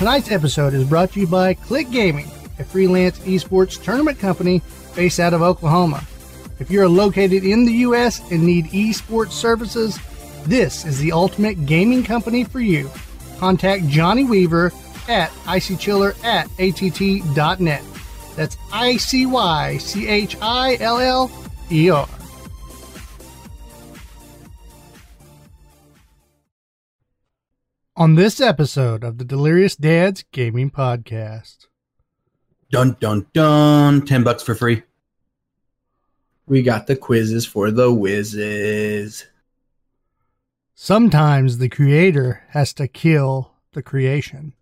Tonight's episode is brought to you by Click Gaming, a freelance esports tournament company based out of Oklahoma. If you're located in the U.S. and need esports services, this is the ultimate gaming company for you. Contact Johnny Weaver at icychiller at att.net. That's I C Y C H I L L E R. On this episode of the Delirious Dads Gaming Podcast. Dun dun dun. Ten bucks for free. We got the quizzes for the whizzes. Sometimes the creator has to kill the creation.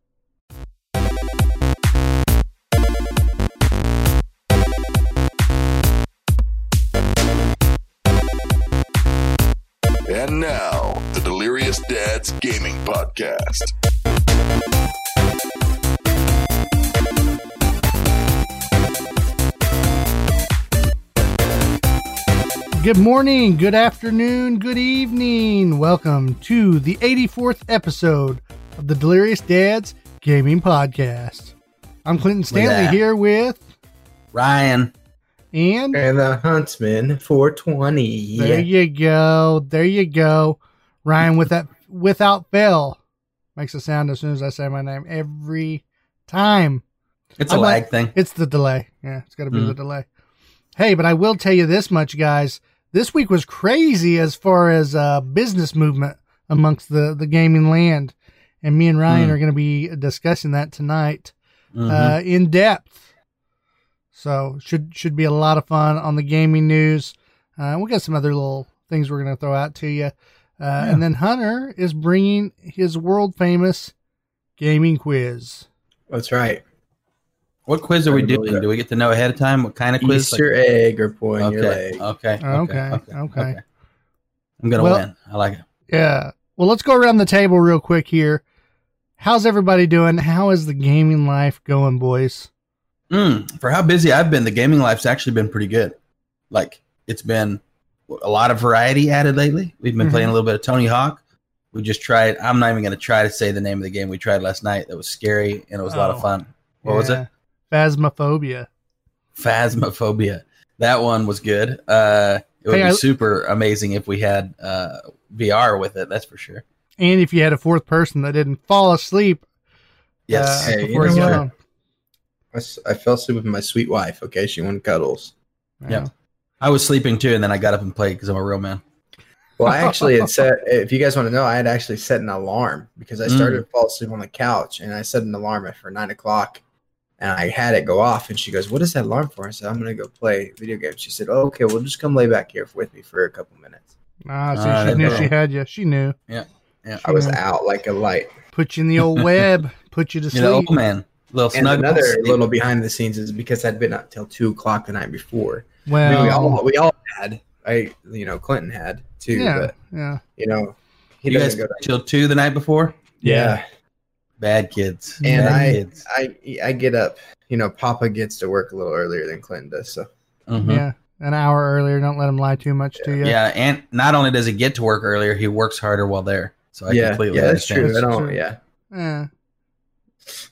And now, the Delirious Dads Gaming Podcast. Good morning, good afternoon, good evening. Welcome to the 84th episode of the Delirious Dads Gaming Podcast. I'm Clinton Stanley here with Ryan. and And the Huntsman 420. there you go. There you go. Ryan with that without fail makes a sound as soon as I say my name every time. It's a I'm lag like- thing. It's the delay. Yeah, it's got to be Mhm. the delay. Hey, but I will tell you this much, guys. This week was crazy as far as uh, business movement amongst the, the gaming land. And me and Ryan Mm. are going to be discussing that tonight Mhm. uh, in depth. So should should be a lot of fun on the gaming news. Uh, we got some other little things we're going to throw out to you. Uh, And then Hunter is bringing his world famous gaming quiz. That's right. what quiz are we doing? Do we get to know ahead of time what kind of quiz? Easter egg or pulling your okay, leg. okay, Okay, okay. I'm gonna Well- win. I like it. Yeah. Well, let's go around the table real quick here. How's everybody doing? How is the gaming life going, boys? Mm, for how busy I've been, the gaming life's actually been pretty good. Like it's been a lot of variety added lately. We've been Mhm. playing a little bit of Tony Hawk. We just tried. I'm not even going to try to say the name of the game we tried last night. That was scary and it was a lot Oh. of fun. What was it? Phasmophobia. Phasmophobia. That one was good. Uh, it would Hey, be I- super amazing if we had uh, VR with it. That's for sure. And if you had a fourth person that didn't fall asleep Yes. uh, Hey, before you got what? home. I, s- I fell asleep with my sweet wife. Okay, she wanted cuddles. Yeah. I was sleeping too, and then I got up and played because I'm a real man. Well, I actually had set. If you guys want to know, I had actually set an alarm because I started to fall asleep on the couch, and I set an alarm for nine o'clock, and I had it go off. And she goes, "What is that alarm for?" I said, "I'm gonna go play video games." She said, oh, "Okay, well, just come lay back here with me for a couple minutes." Ah, so Ah, she knew she had you. She knew. Yeah. yeah. I was Yeah. out like a light. Put you in the old web. Put you to You know, sleep. old man, little And another little behind the scenes is because I'd been up till two o'clock the night before. I well, mean, we all we all had. I you know Clinton had too, yeah, but yeah. you know he You guys doesn't go. till two the night before. Yeah, Bad kids. and Bad I, kids. I I get up. You know, Papa gets to work a little earlier than Clinton does. So Mhm. Yeah. An hour earlier. Don't let him lie too much to you. Yeah, and not only does he get to work earlier, he works harder while there. So I yeah, completely yeah, that's understand. true. I That's don't. true. Yeah, Eh.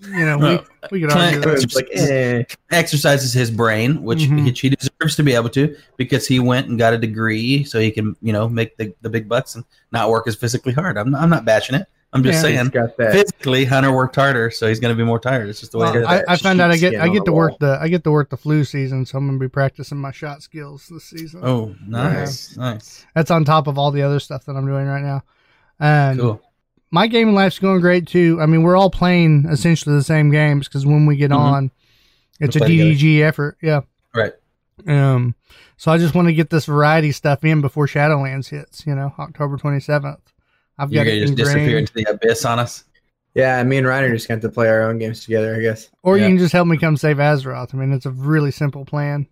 You know, we, we could Clint- argue that. it's like eh. Exercises his brain, which Mhm. which he deserves to be able to, because he went and got a degree, so he can you know make the, the big bucks and not work as physically hard. I'm not, I'm not bashing it. I'm just Yeah. Saying got that. physically Hunter worked harder, so he's going to be more tired. It's just the way Well. I, I found out I get I get to work wall. the I get to work the flu season, so I'm gonna be practicing my shot skills this season. Oh, nice, nice, That's on top of all the other stuff that I'm doing right now. Um, cool. My gaming life's going great too. I mean, we're all playing essentially the same games because when we get Mhm. on, it's a We play together. DDG effort. Yeah. Right. Um. So I just want to get this variety stuff in before Shadowlands hits. You know, October 27th. I've You're got going it to just disappear ingrained. into the abyss on us. Yeah, me and Ryan are just going to play our own games together. I guess. Or Yeah. you can just help me come save Azeroth. I mean, it's a really simple plan.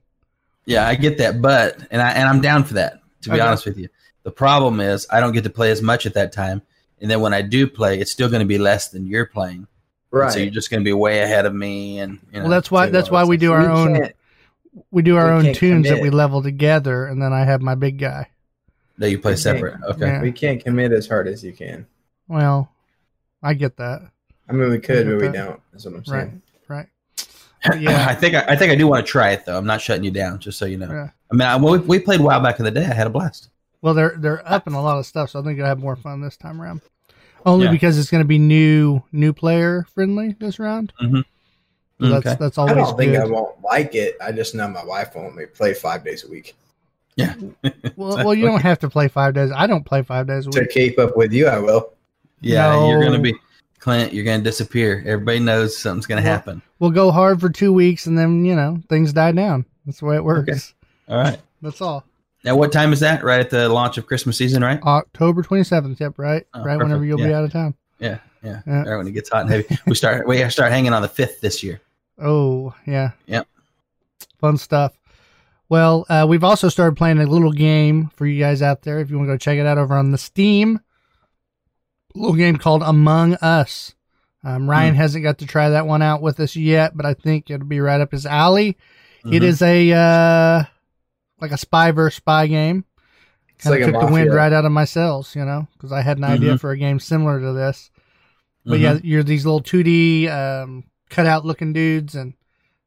Yeah, I get that, but and I and I'm down for that. To be Okay. honest with you, the problem is I don't get to play as much at that time, and then when I do play, it's still going to be less than you're playing. And Right. So you're just going to be way ahead of me, and you know. Well, that's why that's why we do our We own we do our we own can't tunes that we level together, and then I have my big guy. that you play Okay. separate. Okay. Yeah. We can't commit as hard as you can. Well, I get that. I mean, we could, but we Okay. don't. Is what I'm Right. saying. Right. Yeah. I think I, I think I do want to try it though. I'm not shutting you down, just so you know. Yeah. I mean, I, we, we played WoW back in the day. I had a blast. Well, they're they're up in a lot of stuff, so I think you'll have more fun this time around. Only Yeah. because it's going to be new new player friendly this round. Mm-hmm. Mm, so that's Okay. that's I always don't think good. I won't like it. I just know my wife won't let me play five days a week. Yeah. well, well, you don't have to play five days. I don't play five days a To keep up with you, I will. Yeah, you're gonna be Clint. You're gonna disappear. Everybody knows something's gonna Well- happen. We'll go hard for two weeks, and then you know things die down. That's the way it works. Okay. All right. That's all. Now, what time is that? Right at the launch of Christmas season, right? October twenty seventh. Yep. Right. Oh, right. Whenever you'll be out of town. Yeah, yeah. Yeah. Right when it gets hot and heavy, we start. We start hanging on the fifth this year. Oh yeah. Yep. Fun stuff. Well, uh, we've also started playing a little game for you guys out there. If you want to go check it out over on the Steam, a little game called Among Us. Um, Ryan hasn't got to try that one out with us yet, but I think it'll be right up his alley. It Mhm. is a uh, like a spy versus spy game. It's Kind like of a took the wind right out of my sails, you know, because I had an idea Mhm. for a game similar to this. But Mhm. yeah, you're these little 2D um, cutout looking dudes, and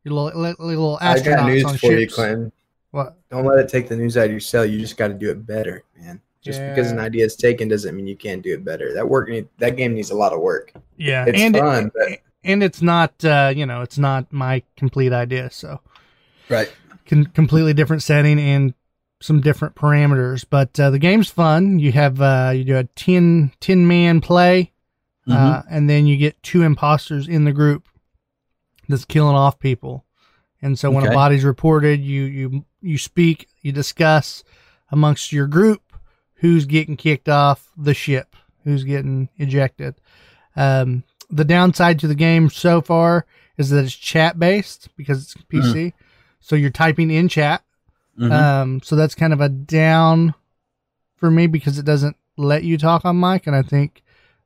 your little li- little I astronauts got news on for you, ships. Clinton. What? Don't let it take the news out of your cell. You just got to do it better, man. Just because an idea is taken doesn't mean you can't do it better. That work need, that game needs a lot of work. Yeah, It's and fun, it, but and it's not uh, you know it's not my complete idea, so right. Con- completely different setting and some different parameters. But uh, the game's fun. You have uh, you do a 10, 10 man play, Mhm. uh, and then you get two imposters in the group that's killing off people. And so when a body's reported, you you you speak, you discuss amongst your group who's getting kicked off the ship, who's getting ejected. Um, the downside to the game so far is that it's chat based because it's PC. So you're typing in chat. Mhm. Um, so that's kind of a down for me because it doesn't let you talk on mic, and I think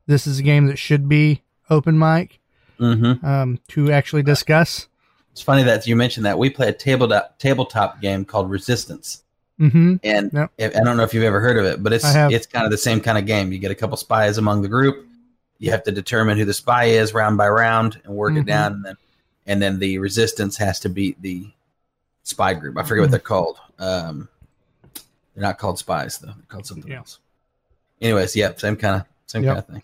this is a game that should be open mic Mhm. um, to actually discuss. It's funny that you mentioned that. We play a tabletop tabletop game called Resistance, hmm and Yep. if, I don't know if you've ever heard of it, but it's it's kind of the same kind of game. You get a couple spies among the group. You have to determine who the spy is round by round and work Mhm. it down, and then and then the resistance has to beat the spy group. I forget what they're called. Um, they're not called spies though. They're called something Yeah. else. Anyways, yep, same kind of same Yep. kind of thing.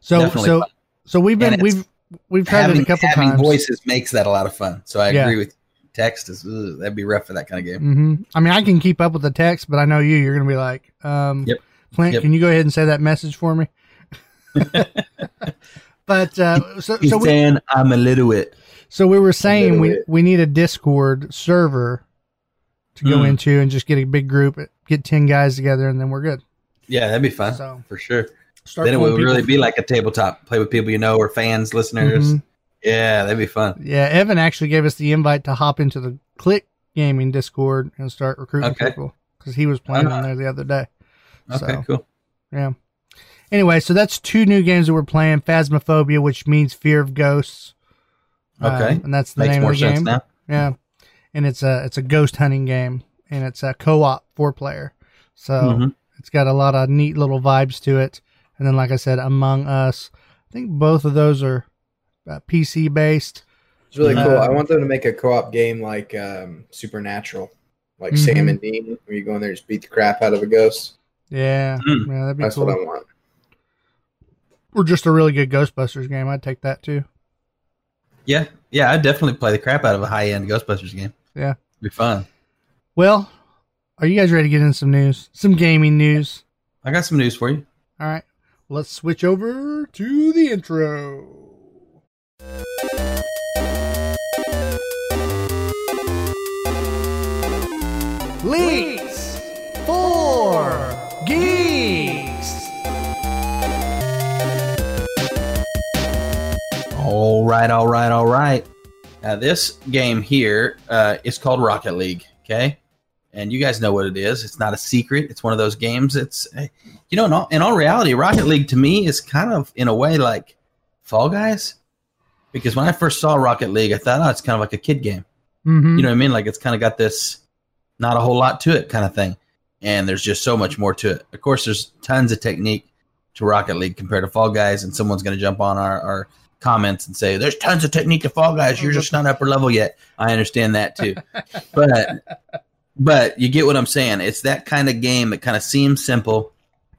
So Definitely so fun. so we've been we've we've tried having, it a couple having times. voices makes that a lot of fun. So I Yeah. agree with you. text is ugh, that'd be rough for that kind of game. hmm I mean, I can keep up with the text, but I know you. You're going to be like, um, Yep. Clint, Yep. can you go ahead and say that message for me? but uh, so He's so we, saying I'm illiterate. So we were saying we, we need a Discord server to go Hmm. into and just get a big group, get ten guys together, and then we're good. Yeah, that'd be fun So for sure. start then it would really be like a tabletop. Play with people you know or fans, listeners. Mhm. Yeah, that'd be fun. Yeah, Evan actually gave us the invite to hop into the Click Gaming Discord and start recruiting Okay. people because he was playing Ah. on there the other day. Okay, So- cool. Yeah. Anyway, so that's two new games that we're playing: Phasmophobia, which means fear of ghosts. Okay. Um, and that's the Makes name more of the sense game. now. Yeah, and it's a it's a ghost hunting game, and it's a co-op four player. So Mhm. it's got a lot of neat little vibes to it. And then, like I said, Among Us. I think both of those are uh, PC based. it's really cool. Uh, I want them to make a co-op game like um, Supernatural, like Mhm. Sam and Dean, where you go in there and just beat the crap out of a ghost. Yeah, Hmm. yeah, that'd be That's cool. what I want. Or just a really good Ghostbusters game. I'd take that too. Yeah, yeah, I'd definitely play the crap out of a high end Ghostbusters game. Yeah. It'd be fun. Well, are you guys ready to get in some news? Some gaming news. I got some news for you. All right, let's switch over to the intro. Leaks All right, all right, all right. Now this game here uh, is called Rocket League. Okay, and you guys know what it is. It's not a secret. It's one of those games. It's eh, you know, in all, in all reality, Rocket League to me is kind of in a way like Fall Guys, because when I first saw Rocket League, I thought, oh, it's kind of like a kid game. Mm-hmm. You know what I mean? Like it's kind of got this not a whole lot to it kind of thing. And there's just so much more to it. Of course, there's tons of technique to Rocket League compared to Fall Guys, and someone's going to jump on our, our comments and say, "There's tons of technique to Fall Guys. You're just not upper level yet." I understand that too, but but you get what I'm saying. It's that kind of game that kind of seems simple,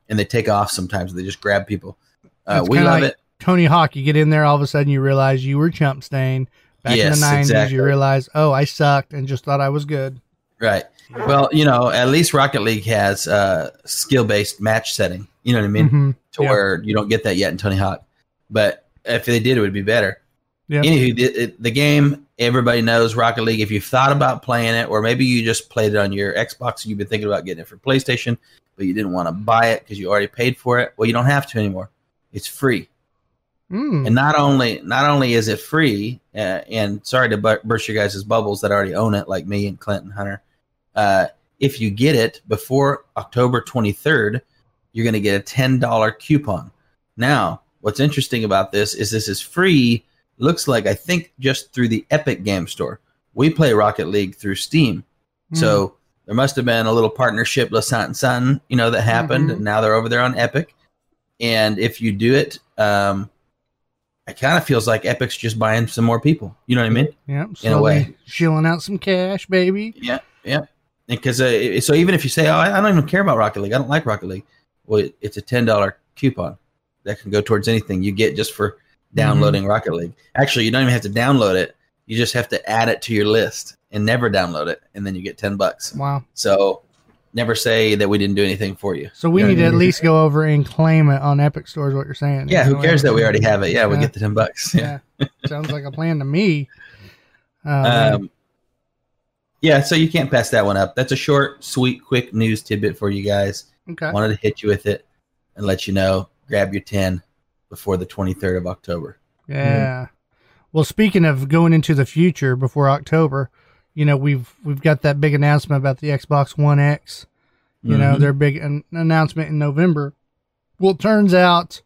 and they take off sometimes. They just grab people. Uh, we love like it. Tony Hawk, you get in there, all of a sudden you realize you were chump stain. Back in the 90s, exactly. you realize, oh, I sucked and just thought I was good. Right. Well, you know, at least Rocket League has uh, skill based match setting. You know what I mean? Mhm. To Yeah. where you don't get that yet in Tony Hawk. But if they did, it would be better. Yeah. Anywho, the, the game, everybody knows Rocket League. If you've thought about playing it, or maybe you just played it on your Xbox and you've been thinking about getting it for PlayStation, but you didn't want to buy it because you already paid for it, well, you don't have to anymore. It's free. Mm. And not only not only is it free, uh, and sorry to burst your guys' bubbles that already own it, like me and Clinton Hunter. Uh, if you get it before October 23rd, you're going to get a $10 coupon. Now, what's interesting about this is this is free. Looks like I think just through the Epic Game Store. We play Rocket League through Steam, Mm. so there must have been a little partnership, La something, something, you know, that happened, Mhm. and now they're over there on Epic. And if you do it, um, it kind of feels like Epic's just buying some more people. You know what I mean? yeah, in a way. shilling out some cash, baby. Yeah, yeah. Because uh, so even if you say, "Oh, I I don't even care about Rocket League. I don't like Rocket League," well, it- it's a ten dollar coupon that can go towards anything you get just for downloading Rocket League. Actually, you don't even have to download it. You just have to add it to your list and never download it, and then you get ten bucks. Wow. So never say that we didn't do anything for you. So we You know need to at mean? least go over and claim it on Epic Store, is what you're saying. Yeah, who cares that we already have it? Yeah, we get the ten bucks. Yeah. Yeah. Sounds like a plan to me. Uh, man. Um, yeah, so you can't pass that one up. That's a short, sweet, quick news tidbit for you guys. okay. Wanted to hit you with it and let you know. Grab your ten before the twenty third of October. Yeah. Well, speaking of going into the future before October, you know we've we've got that big announcement about the Xbox One X. You know Mhm. their big an- announcement in November. Well, it turns out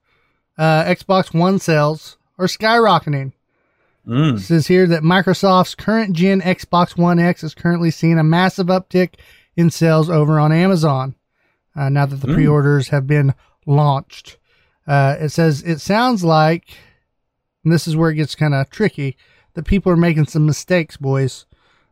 uh, Xbox One sales are skyrocketing. Mm. It says here that Microsoft's current gen Xbox One X is currently seeing a massive uptick in sales over on Amazon uh, now that the Mm. pre orders have been launched. Uh, it says it sounds like, and this is where it gets kind of tricky, that people are making some mistakes, boys.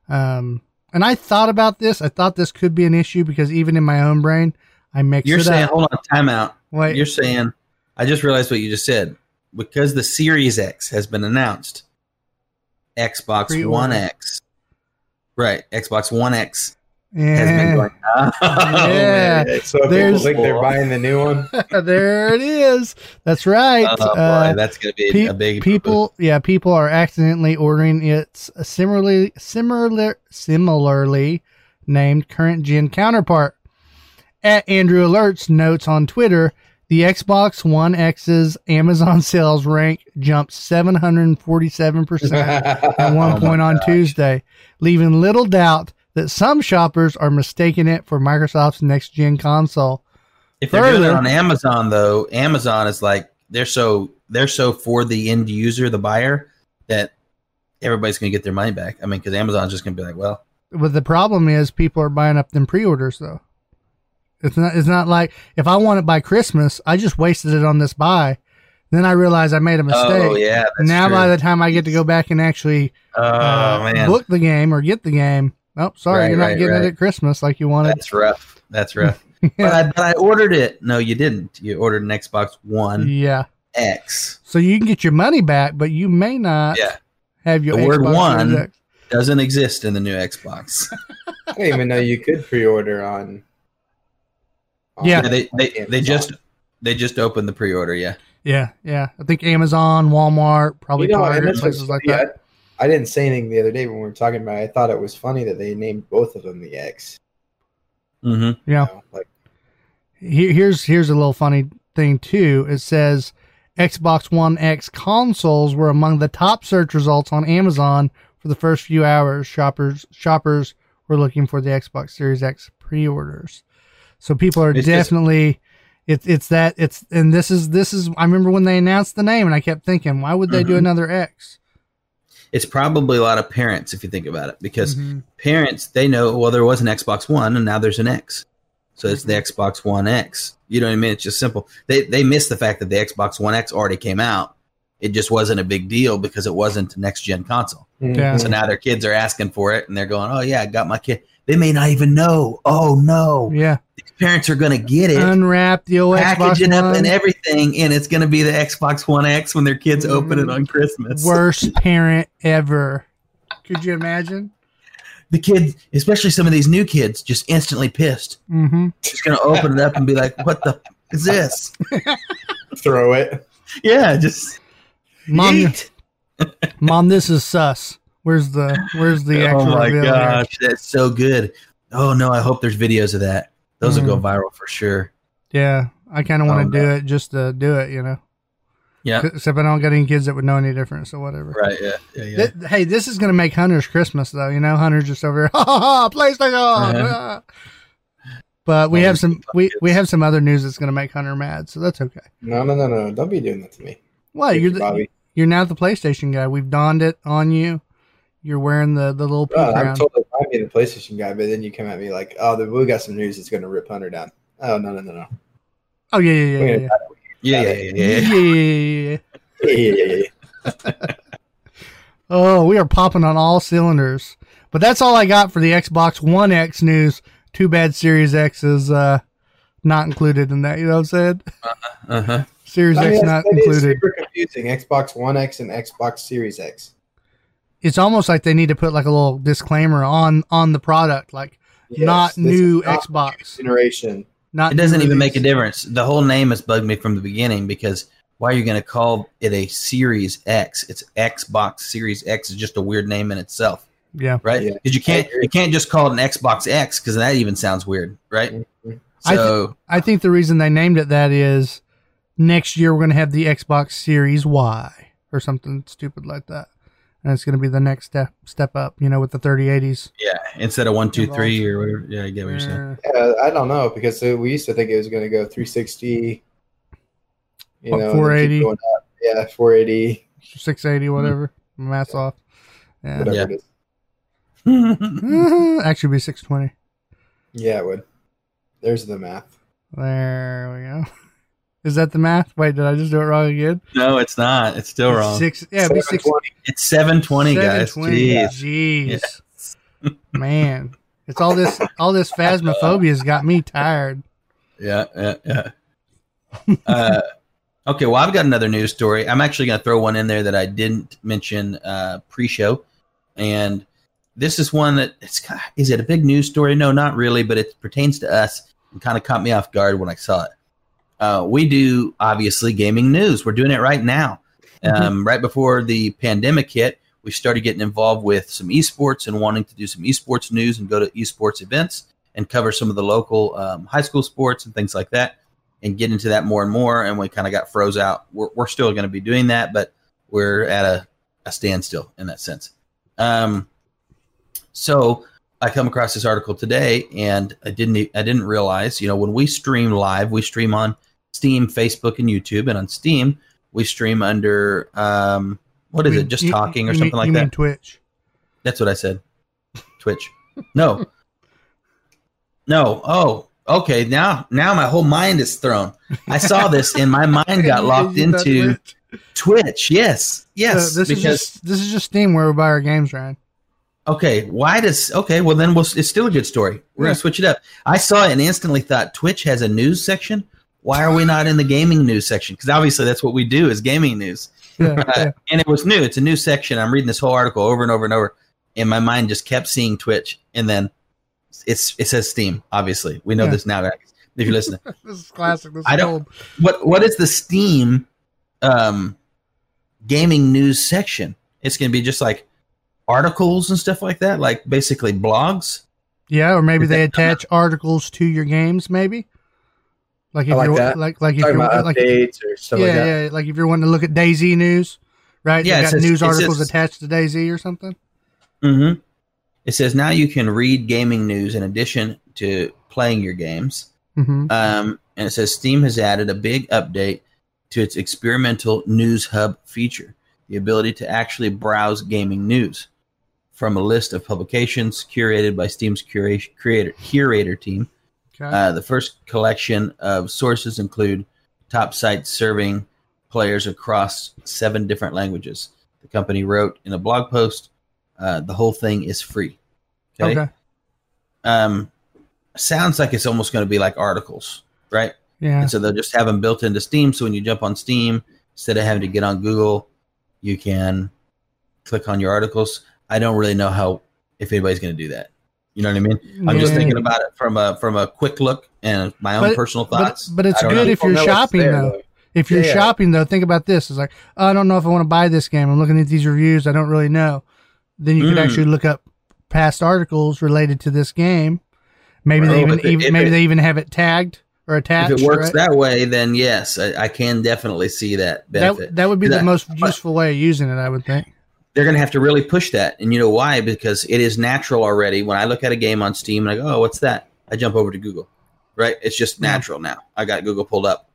Um, and I thought about this. I thought this could be an issue because even in my own brain, I mix You're saying, up. hold on, time out. Wait, You're saying, I just realized what you just said. Because the Series X has been announced, Xbox Pre-order. One X, right? Xbox One X yeah. been going. Oh, Yeah. man. So There's- people think they're buying the new one. there it is. That's right. Oh boy, Uh, that's gonna be Pe- a big people yeah people are accidentally ordering its similarly similar similarly named current gen counterpart at andrew alerts notes on twitter the xbox one x's amazon sales rank jumped 747% at one Oh point on tuesday leaving little doubt that some shoppers are mistaking it for microsoft's next gen console If they're doing it on Amazon, though, Amazon is like they're so they're so for the end user, the buyer, that everybody's going to get their money back. I mean, because Amazon's just going to be like, well, But the problem is people are buying up them pre-orders though. It's not. It's not like if I want it by Christmas, I just wasted it on this buy. Then I realize I made a mistake. oh yeah, now true. by the time I get to go back and actually oh uh, book the game or get the game, oh sorry, Right, you're not right, getting right. it at Christmas like you wanted. that's rough. That's rough. but, I, but I ordered it. No, you didn't. You ordered an Xbox One yeah. X. So you can get your money back, but you may not Yeah, have your The word Xbox one- Series doesn't exist in the new Xbox. I didn't even know you could pre-order on. on Yeah. Yeah, they they, they just they just opened the pre-order. Yeah. Yeah, yeah. I think Amazon, Walmart, probably You know, and Target, that's what's places like funny, that. I, I didn't say anything the other day when we were talking about. it. I thought it was funny that they named both of them the X. Mm-hmm. Yeah. You know, like Here, here's here's a little funny thing too. It says Xbox One X consoles were among the top search results on Amazon for the first few hours. Shoppers shoppers were looking for the Xbox Series X pre-orders. So people are It's just- definitely it's it's that it's and this is this is I remember when they announced the name and I kept thinking why would they do Mhm. another X? It's probably a lot of parents if you think about it, because Mhm. parents they know well there was an Xbox One and now there's an X, so it's the Xbox One X. You know what I mean? It's just simple. They they miss the fact that the Xbox One X already came out. it just wasn't a big deal because it wasn't a next gen console. Yeah. So now their kids are asking for it and they're going, "Oh yeah, I got my kid." They may not even know. Oh no, Yeah. These parents are going to get it, Unwrap the old package Xbox up One. and everything, and it's going to be the Xbox One X when their kids open it on Christmas. Worst parent ever. Could you imagine? The kids, especially some of these new kids, just instantly pissed. Mm-hmm. Just going to open it up and be like, "What the is this?" Throw it. Yeah, just Mom, yeet. mom, this is sus. Where's the Where's the oh actual my reveal here? gosh, that's so good. Oh no, I hope there's videos of that. Those will go viral for sure. Yeah, I kind of want Oh, to do it just to do it, you know. Yeah. Except I don't got any kids that would know any different, so whatever. Right. Yeah. Yeah. yeah. Th- hey, this is gonna make Hunter's Christmas though. You know, Hunter's just over here, ha ha ha, PlayStation. Uh-huh. ah." But we Well, have some we, kids. we have some other news that's gonna make Hunter mad, so that's okay. No, no, no, no. Don't be doing that to me. Well, Thank you're you, the, Bobby. you're now the PlayStation guy. We've donned it on you. You're wearing the the little No, peak I'm totally fine being a PlayStation guy, but then you come at me like, "Oh, we got some news that's going to rip Hunter down." Oh no, no, no, no. oh yeah, yeah, yeah, yeah, Yeah. Yeah. yeah. Yeah. yeah, yeah. yeah, yeah. Oh, we are popping on all cylinders. But that's all I got for the Xbox One X news. Too bad Series X is uh, not included in that. You know what I'm saying? Uh huh. Series I mean, X not that is included. super confusing. Xbox One X and Xbox Series X. It's almost like they need to put like a little disclaimer on on the product, like Yes, not new not Xbox. generation. Not It doesn't even make a difference. The whole name has bugged me from the beginning because why are you going to call it a Series X? It's Xbox Series X is just a weird name in itself, Yeah, right? Yeah, Because you can't you can't just call it an Xbox X because that even sounds weird, right? Mhm. I So I think the reason they named it that is next year we're going to have the Xbox Series Y or something stupid like that, and it's going to be the next step step up. You know, with the 3080s. yeah, instead of one two three or whatever. Yeah, I get what you're saying. Yeah, I don't know because uh, we used to think it was going to go 360. You What, know, and then keep 480? Yeah, 480. 680, whatever. Math's off. Yeah. Whatever Yeah. it is. Actually, be 620. Yeah, it would. There's the math. There we go. Is that the math? Wait, did I just do it wrong again? no, it's not. It's still wrong. Six. Yeah, it'd be six. It's seven twenty, guys. 720. Jeez. Jeez. Man, it's all this. All this phasmophobia has got me tired. Yeah, yeah, yeah. uh, okay, well, I've got another news story. I'm actually going to throw one in there that I didn't mention uh, pre-show, and this is one that it's is it a big news story? No, not really, but it pertains to us and kind of caught me off guard when I saw it. Uh, we do obviously gaming news. We're doing it right now. Um, right before the pandemic hit, we started getting involved with some esports and wanting to do some esports news and go to esports events and cover some of the local um, high school sports and things like that and get into that more and more. And we kind of got froze out. We're, we're still going to be doing that, but we're at a, a standstill in that sense. Um, so I come across this article today, and I didn't I didn't realize, you know, when we stream live, we stream on Steam, Facebook, and YouTube, and on Steam we stream under um, what is You it? Just you- talking or something mean- like you that. mean Twitch. That's what I said. Twitch. No. No. Oh, okay. Now, now my whole mind is thrown. I saw this and my mind got locked into Twitch. Yes. Yes. So this is because just this is just Steam where we buy our games, Ryan. okay, why does okay? Well, then we'll, it's still a good story. We're Yeah. gonna switch it up. I saw it and instantly thought Twitch has a news section. Why are we not in the gaming news section? Because obviously that's what we do is gaming news. Yeah, Uh, yeah. and it was new. It's a new section. I'm reading this whole article over and over and over, and my mind just kept seeing Twitch, and then it's it says Steam. Obviously, we know Yeah. this now. If you're listening, This is classic. This is I don't- old. what what is the Steam um, gaming news section? It's going to be just like articles and stuff like that, like basically blogs. Yeah, or maybe Is they attach articles to your games, maybe. Like if I like you're that. like like if Talking you're about like updates or stuff yeah like that. yeah like if you're wanting to look at DayZ news, right? Yeah, you got says- news articles says- attached to DayZ or something. Mm-hmm. It says now you can read gaming news in addition to playing your games. hmm Um, and it says Steam has added a big update to its experimental News Hub feature, the ability to actually browse gaming news from a list of publications curated by Steam's curation, creator, curator team. Okay. Uh, the first collection of sources include top sites serving players across seven different languages. The company wrote in a blog post, uh, the whole thing is free. Okay. Okay. Um, sounds like it's almost going to be like articles, right? Yeah. And so they'll just have them built into Steam. So when you jump on Steam, instead of having to get on Google, you can click on your articles. I don't really know how if anybody's going to do that. You know what I mean? I'm just thinking about it from a from a quick look and my own But- personal But, thoughts. but it's good know. if you're People know it's shopping there, though. If you're Yeah, yeah. shopping though, think about this. It's like "Oh, I don't know if I want to buy this game. I'm looking at these reviews. I don't really know. Then you could Mm. actually look up past articles related to this game. Maybe they even, but the- even maybe it- they even have it tagged or attached. If it works right? that way, then yes, I, I can definitely see that benefit. that that would be the That- most useful way of using it. I would think. They're going to have to really push that. And you know why? Because it is natural already. When I look at a game on Steam and I go, oh, what's that? I jump over to Google, right? It's just Yeah. natural now. I got Google pulled up.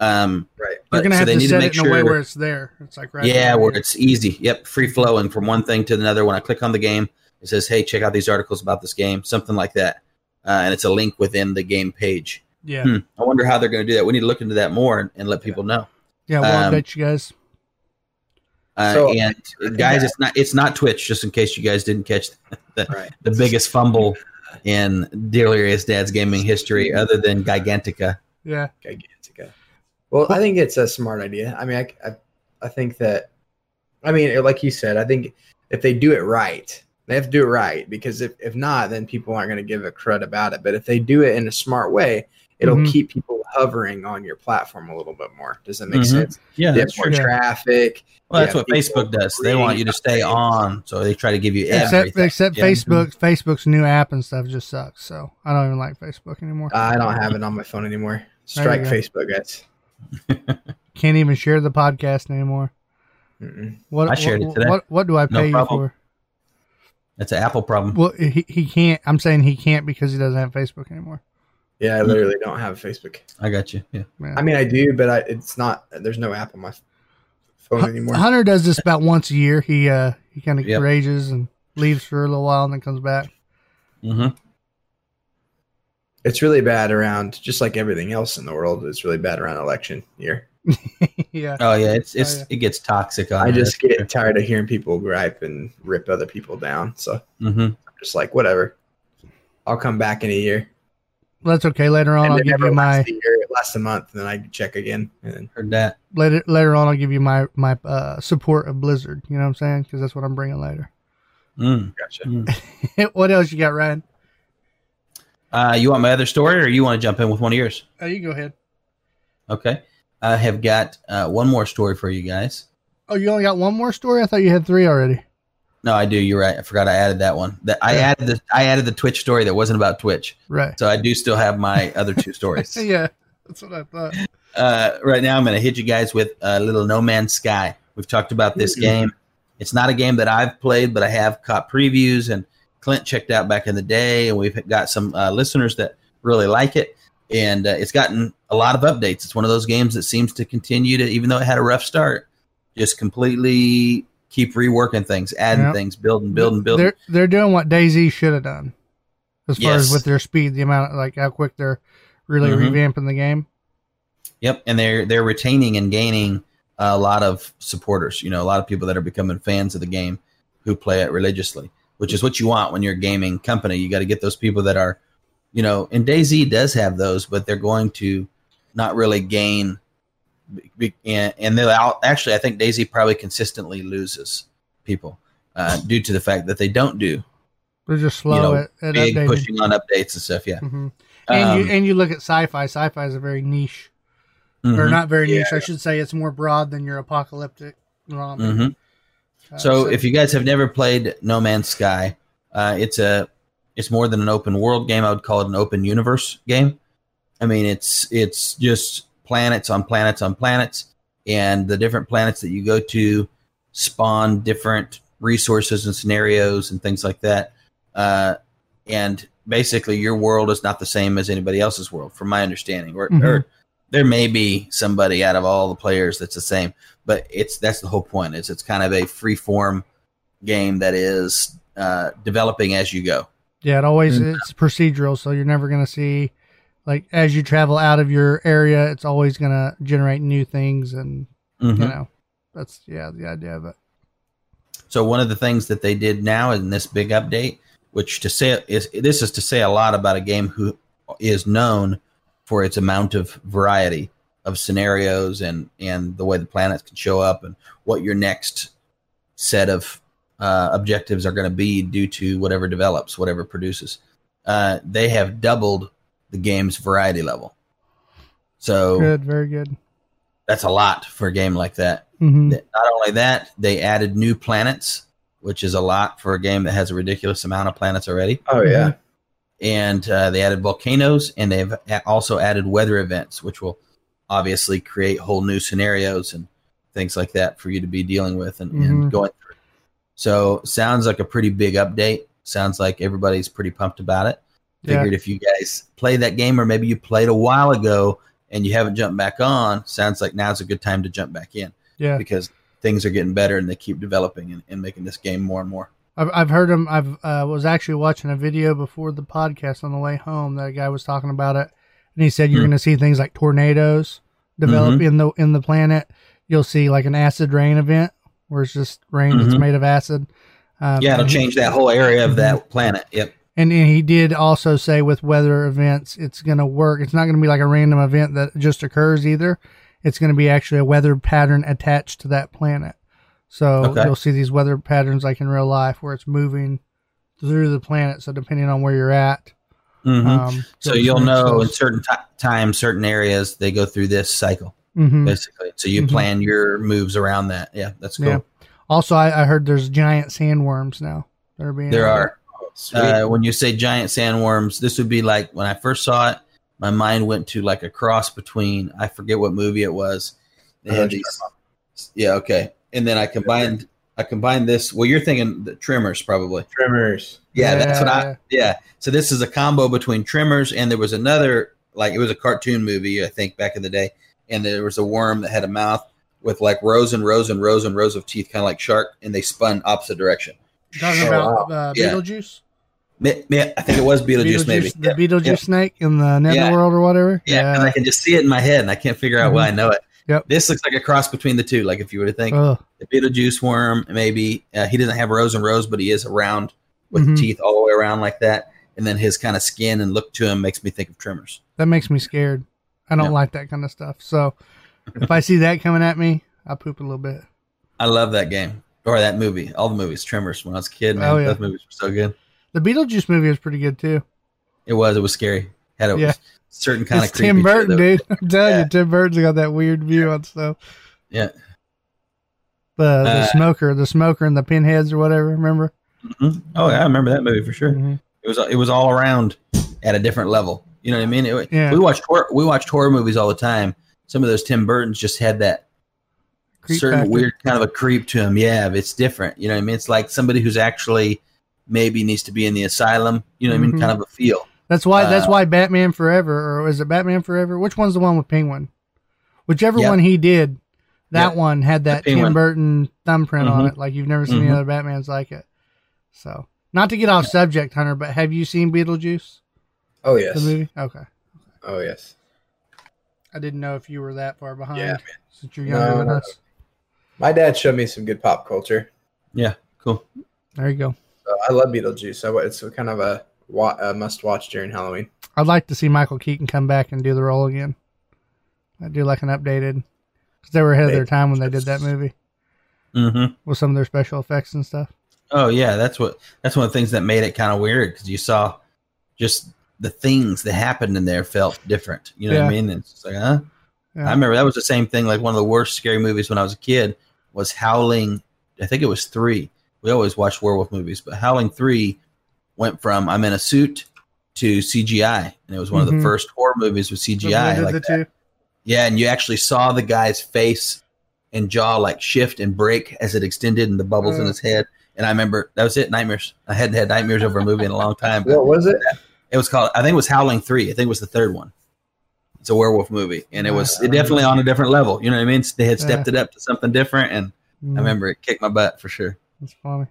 Um, Right. but You're gonna so have they to need set to it make in a way sure, where it's there. It's like right. yeah, there. where it's easy. Yep, free flowing from one thing to another. When I click on the game, it says, hey, check out these articles about this game, something like that. Uh, and it's a link within the game page. yeah, Hmm. I wonder how they're going to do that. We need to look into that more and, and let people know. yeah. We'll um, update you guys. Uh, So- and guys, it's not it's not Twitch. Just in case you guys didn't catch the, Right. the biggest fumble in Delirious Dad's gaming history, other than Gigantica. Yeah, Gigantica. Well, I think it's a smart idea. I mean, I, I, I think that, I mean, like you said, I think if they do it right, they have to do it right because if, if not, then people aren't going to give a crud about it. But if they do it in a smart way, it'll Mhm. keep people hovering on your platform a little bit more. Does that make Mhm. sense? Yeah, that's more true. true. traffic. Well, that's what Facebook does. They want you to stay updates. on, so they try to give you except everything. except Yeah. Facebook. Facebook's new app and stuff just sucks. So I don't even like Facebook anymore. I don't have it on my phone anymore. Strike. Facebook, guys. Can't even share the podcast anymore. Mm-mm. What I shared what, it today. What, what do I No pay you problem. for? That's an Apple problem. Well, he, he can't. I'm saying he can't because he doesn't have Facebook anymore. Yeah, I literally don't have Facebook. I got you. Yeah. Man. I mean, I do, but I, it's not. There's no app on my phone anymore. Hunter does this about once a year. He uh he kind of Yep. rages and leaves for a little while and then comes back. hmm It's really bad around, just like everything else in the world. It's really bad around election year. yeah. Oh yeah, it's it's Oh, yeah. it gets toxic. On I just get tired of hearing people gripe and rip other people down. So hmm I'm just like, whatever. I'll come back in a year. Well, that's okay. Later on, and I'll give you my lasts a year. It lasts a month, and then I check again. And then Heard that. later later on. I'll give you my my uh, support of Blizzard. You know what I'm saying? Because that's what I'm bringing later. Mm. gotcha. what else you got, Ryan? Uh, you want my other story, or you want to jump in with one of yours? Oh, you go ahead. Okay. I have got uh, one more story for you guys. Oh, you only got one more story? I thought you had three already. No, I do. You're right. I forgot I added that one. That I Yeah. added the I added the Twitch story that wasn't about Twitch. Right. So I do still have my other two stories. yeah, that's what I thought. Uh, right now, I'm going to hit you guys with a little No Man's Sky. We've talked about this game. It's not a game that I've played, but I have caught previews, and Clint checked out back in the day, and we've got some uh, listeners that really like it. And uh, it's gotten a lot of updates. It's one of those games that seems to continue to, even though it had a rough start, just completely keep reworking things, adding Yep. things, building, building, building. They're they're doing what DayZ should have done, as far as with their speed, the amount, like how quick they're really Mhm. revamping the game. Yep, and they're they're retaining and gaining a lot of supporters. You know, a lot of people that are becoming fans of the game who play it religiously, which is what you want when you're a gaming company. You got to get those people that are, you know, and DayZ does have those, but they're going to not really gain. And, and they'll out, actually, I think DayZ probably consistently loses people uh, due to the fact that they don't do They're just slow know, at, at big updating. pushing on updates and stuff. Yeah, hmm And Um, you and you look at sci-fi. Sci-fi is a very niche, or mhm, not very niche. Yeah. I should say it's more broad than your apocalyptic. zombie. mhm. Uh, So if you guys have never played No Man's Sky, uh, it's a it's more than an open world game. I would call it an open universe game. I mean, it's it's just planets on planets on planets, and the different planets that you go to spawn different resources and scenarios and things like that. Uh, and basically, your world is not the same as anybody else's world, from my understanding. Or, Mhm. or there may be somebody out of all the players that's the same but it's that's the whole point is it's kind of a free form game that is uh, developing as you go yeah, it always Mm. it's procedural, so you're never gonna see like as you travel out of your area, it's always gonna generate new things and Mhm. You know, that's yeah the idea of it. So one of the things that they did now in this big update, which to say is this is to say a lot about a game who is known for its amount of variety of scenarios and and the way the planets can show up and what your next set of uh, objectives are going to be due to whatever develops, whatever produces. Uh, they have doubled the game's variety level. So Good, very good. that's a lot for a game like that. hmm Not only that, they added new planets, which is a lot for a game that has a ridiculous amount of planets already. Oh yeah. And uh, they added volcanoes, and they've also added weather events, which will obviously create whole new scenarios and things like that for you to be dealing with and, Mhm. and going through. So, sounds like a pretty big update. Sounds like everybody's pretty pumped about it. Yeah. Figured if you guys play that game, or maybe you played a while ago and you haven't jumped back on, sounds like now's a good time to jump back in Yeah, because things are getting better and they keep developing and, and making this game more and more. I've I've heard him. I've uh, was actually watching a video before the podcast on the way home. That a guy was talking about it, and he said you're Hmm. going to see things like tornadoes develop Mm-hmm. in the in the planet. You'll see like an acid rain event where it's just rain that's Mhm. made of acid. Um, Yeah, it'll change that whole area of that planet. Yep. And, and he did also say with weather events, it's going to work. It's not going to be like a random event that just occurs either. It's going to be actually a weather pattern attached to that planet. So Okay. you'll see these weather patterns like in real life where it's moving through the planet. So depending on where you're at, Mhm. um, so you'll know in certain ti times, certain areas, they go through this cycle hmm basically. So you Mhm. plan your moves around that. Yeah, that's cool. Yeah. Also, I, I heard there's giant sandworms now. that are being There are. Sweet. Uh, when you say giant sandworms, this would be like when I first saw it. My mind went to like a cross between I forget what movie it was. They Uh, had these. Yeah. Okay. And then I combined. I combined this. Well, you're thinking the Tremors probably. Tremors. Yeah, that's what I. Yeah. So this is a combo between Tremors and there was another like it was a cartoon movie I think back in the day, and there was a worm that had a mouth with like rows and rows and rows and rows of teeth, kind of like shark, and they spun opposite direction. Talking Oh, about wow. uh, Yeah. Beetlejuice? Ma- I think it was Beetlejuice, maybe. the Yeah. Beetlejuice Yeah. snake in the netherworld or whatever. Yeah, and I can just see it in my head, and I can't figure out why I know it. Yep. This looks like a cross between the two. Like if you were to think Ugh. the Beetlejuice worm, maybe uh, he doesn't have rows and rows, but he is around with Mhm. teeth all the way around like that, and then his kind of skin and look to him makes me think of Tremors. that makes me scared. I don't Yeah. like that kind of stuff. So if I see that coming at me, I poop a little bit. I love that game or that movie. All the movies, Tremors. When I was a kid, man, Oh, yeah. those movies were so good. The Beetlejuice movie was pretty good too. It was. It was scary. Had a Yeah. certain kind it's of creepy Tim Burton, dude. I'm telling Yeah. you, Tim Burton's got that weird view on stuff. Yeah. The the Uh, smoker, the smoker, and the pinheads or whatever. Remember? Mhm. Oh, yeah, I remember that movie for sure. Mhm. It was. It was all around at a different level. You know what I mean? It, Yeah. We watched horror, we watched horror movies all the time. Some of those Tim Burton's just had that Creep certain factor. weird kind of a creep to him. Yeah, it's different. You know what I mean? It's like somebody who's actually maybe needs to be in the asylum. You know what I Mhm. mean? Kind of a feel. That's why. that's uh, why Batman Forever, or is it Batman Forever? Which one's the one with Penguin? Whichever Yep. one he did, that Yep. one had that Tim Burton thumbprint on Mhm. it. Like you've never seen any Mhm. other Batman's like it. So, not to get off subject, Hunter, but have you seen Beetlejuice, Oh yes, the yes. movie? Okay, Oh yes. I didn't know if you were that far behind Yeah, since you're younger No, than us. My dad showed me some good pop culture. Yeah, cool. There you go. So I love Beetlejuice. So it's kind of a, wa- a must watch during Halloween. I'd like to see Michael Keaton come back and do the role again. I do like an updated because they were ahead of their time when they did that movie hmm with some of their special effects and stuff. Oh yeah, that's what. That's one of the things that made it kind of weird because you saw just the things that happened in there felt different. You know what I Yeah. mean? It's like, huh? Yeah. I remember that was the same thing. Like one of the worst scary movies when I was a kid was Howling. I think it was three. We always watch werewolf movies, but Howling three went from I'm in a suit to CGI, and it was one of Mhm. the first horror movies with CGI. Like the that. two. Yeah, and you actually saw the guy's face and jaw like shift and break as it extended, and the bubbles in Uh. his head. And I remember that was it. Nightmares. I hadn't had nightmares over a movie in a long time. But What was it? it was called. I think it was Howling Three. I think it was the third one. It's a werewolf movie, and it was it definitely on a different level. You know what I mean? They had stepped it up to something different, and Mm, I remember it kicked my butt for sure. That's funny.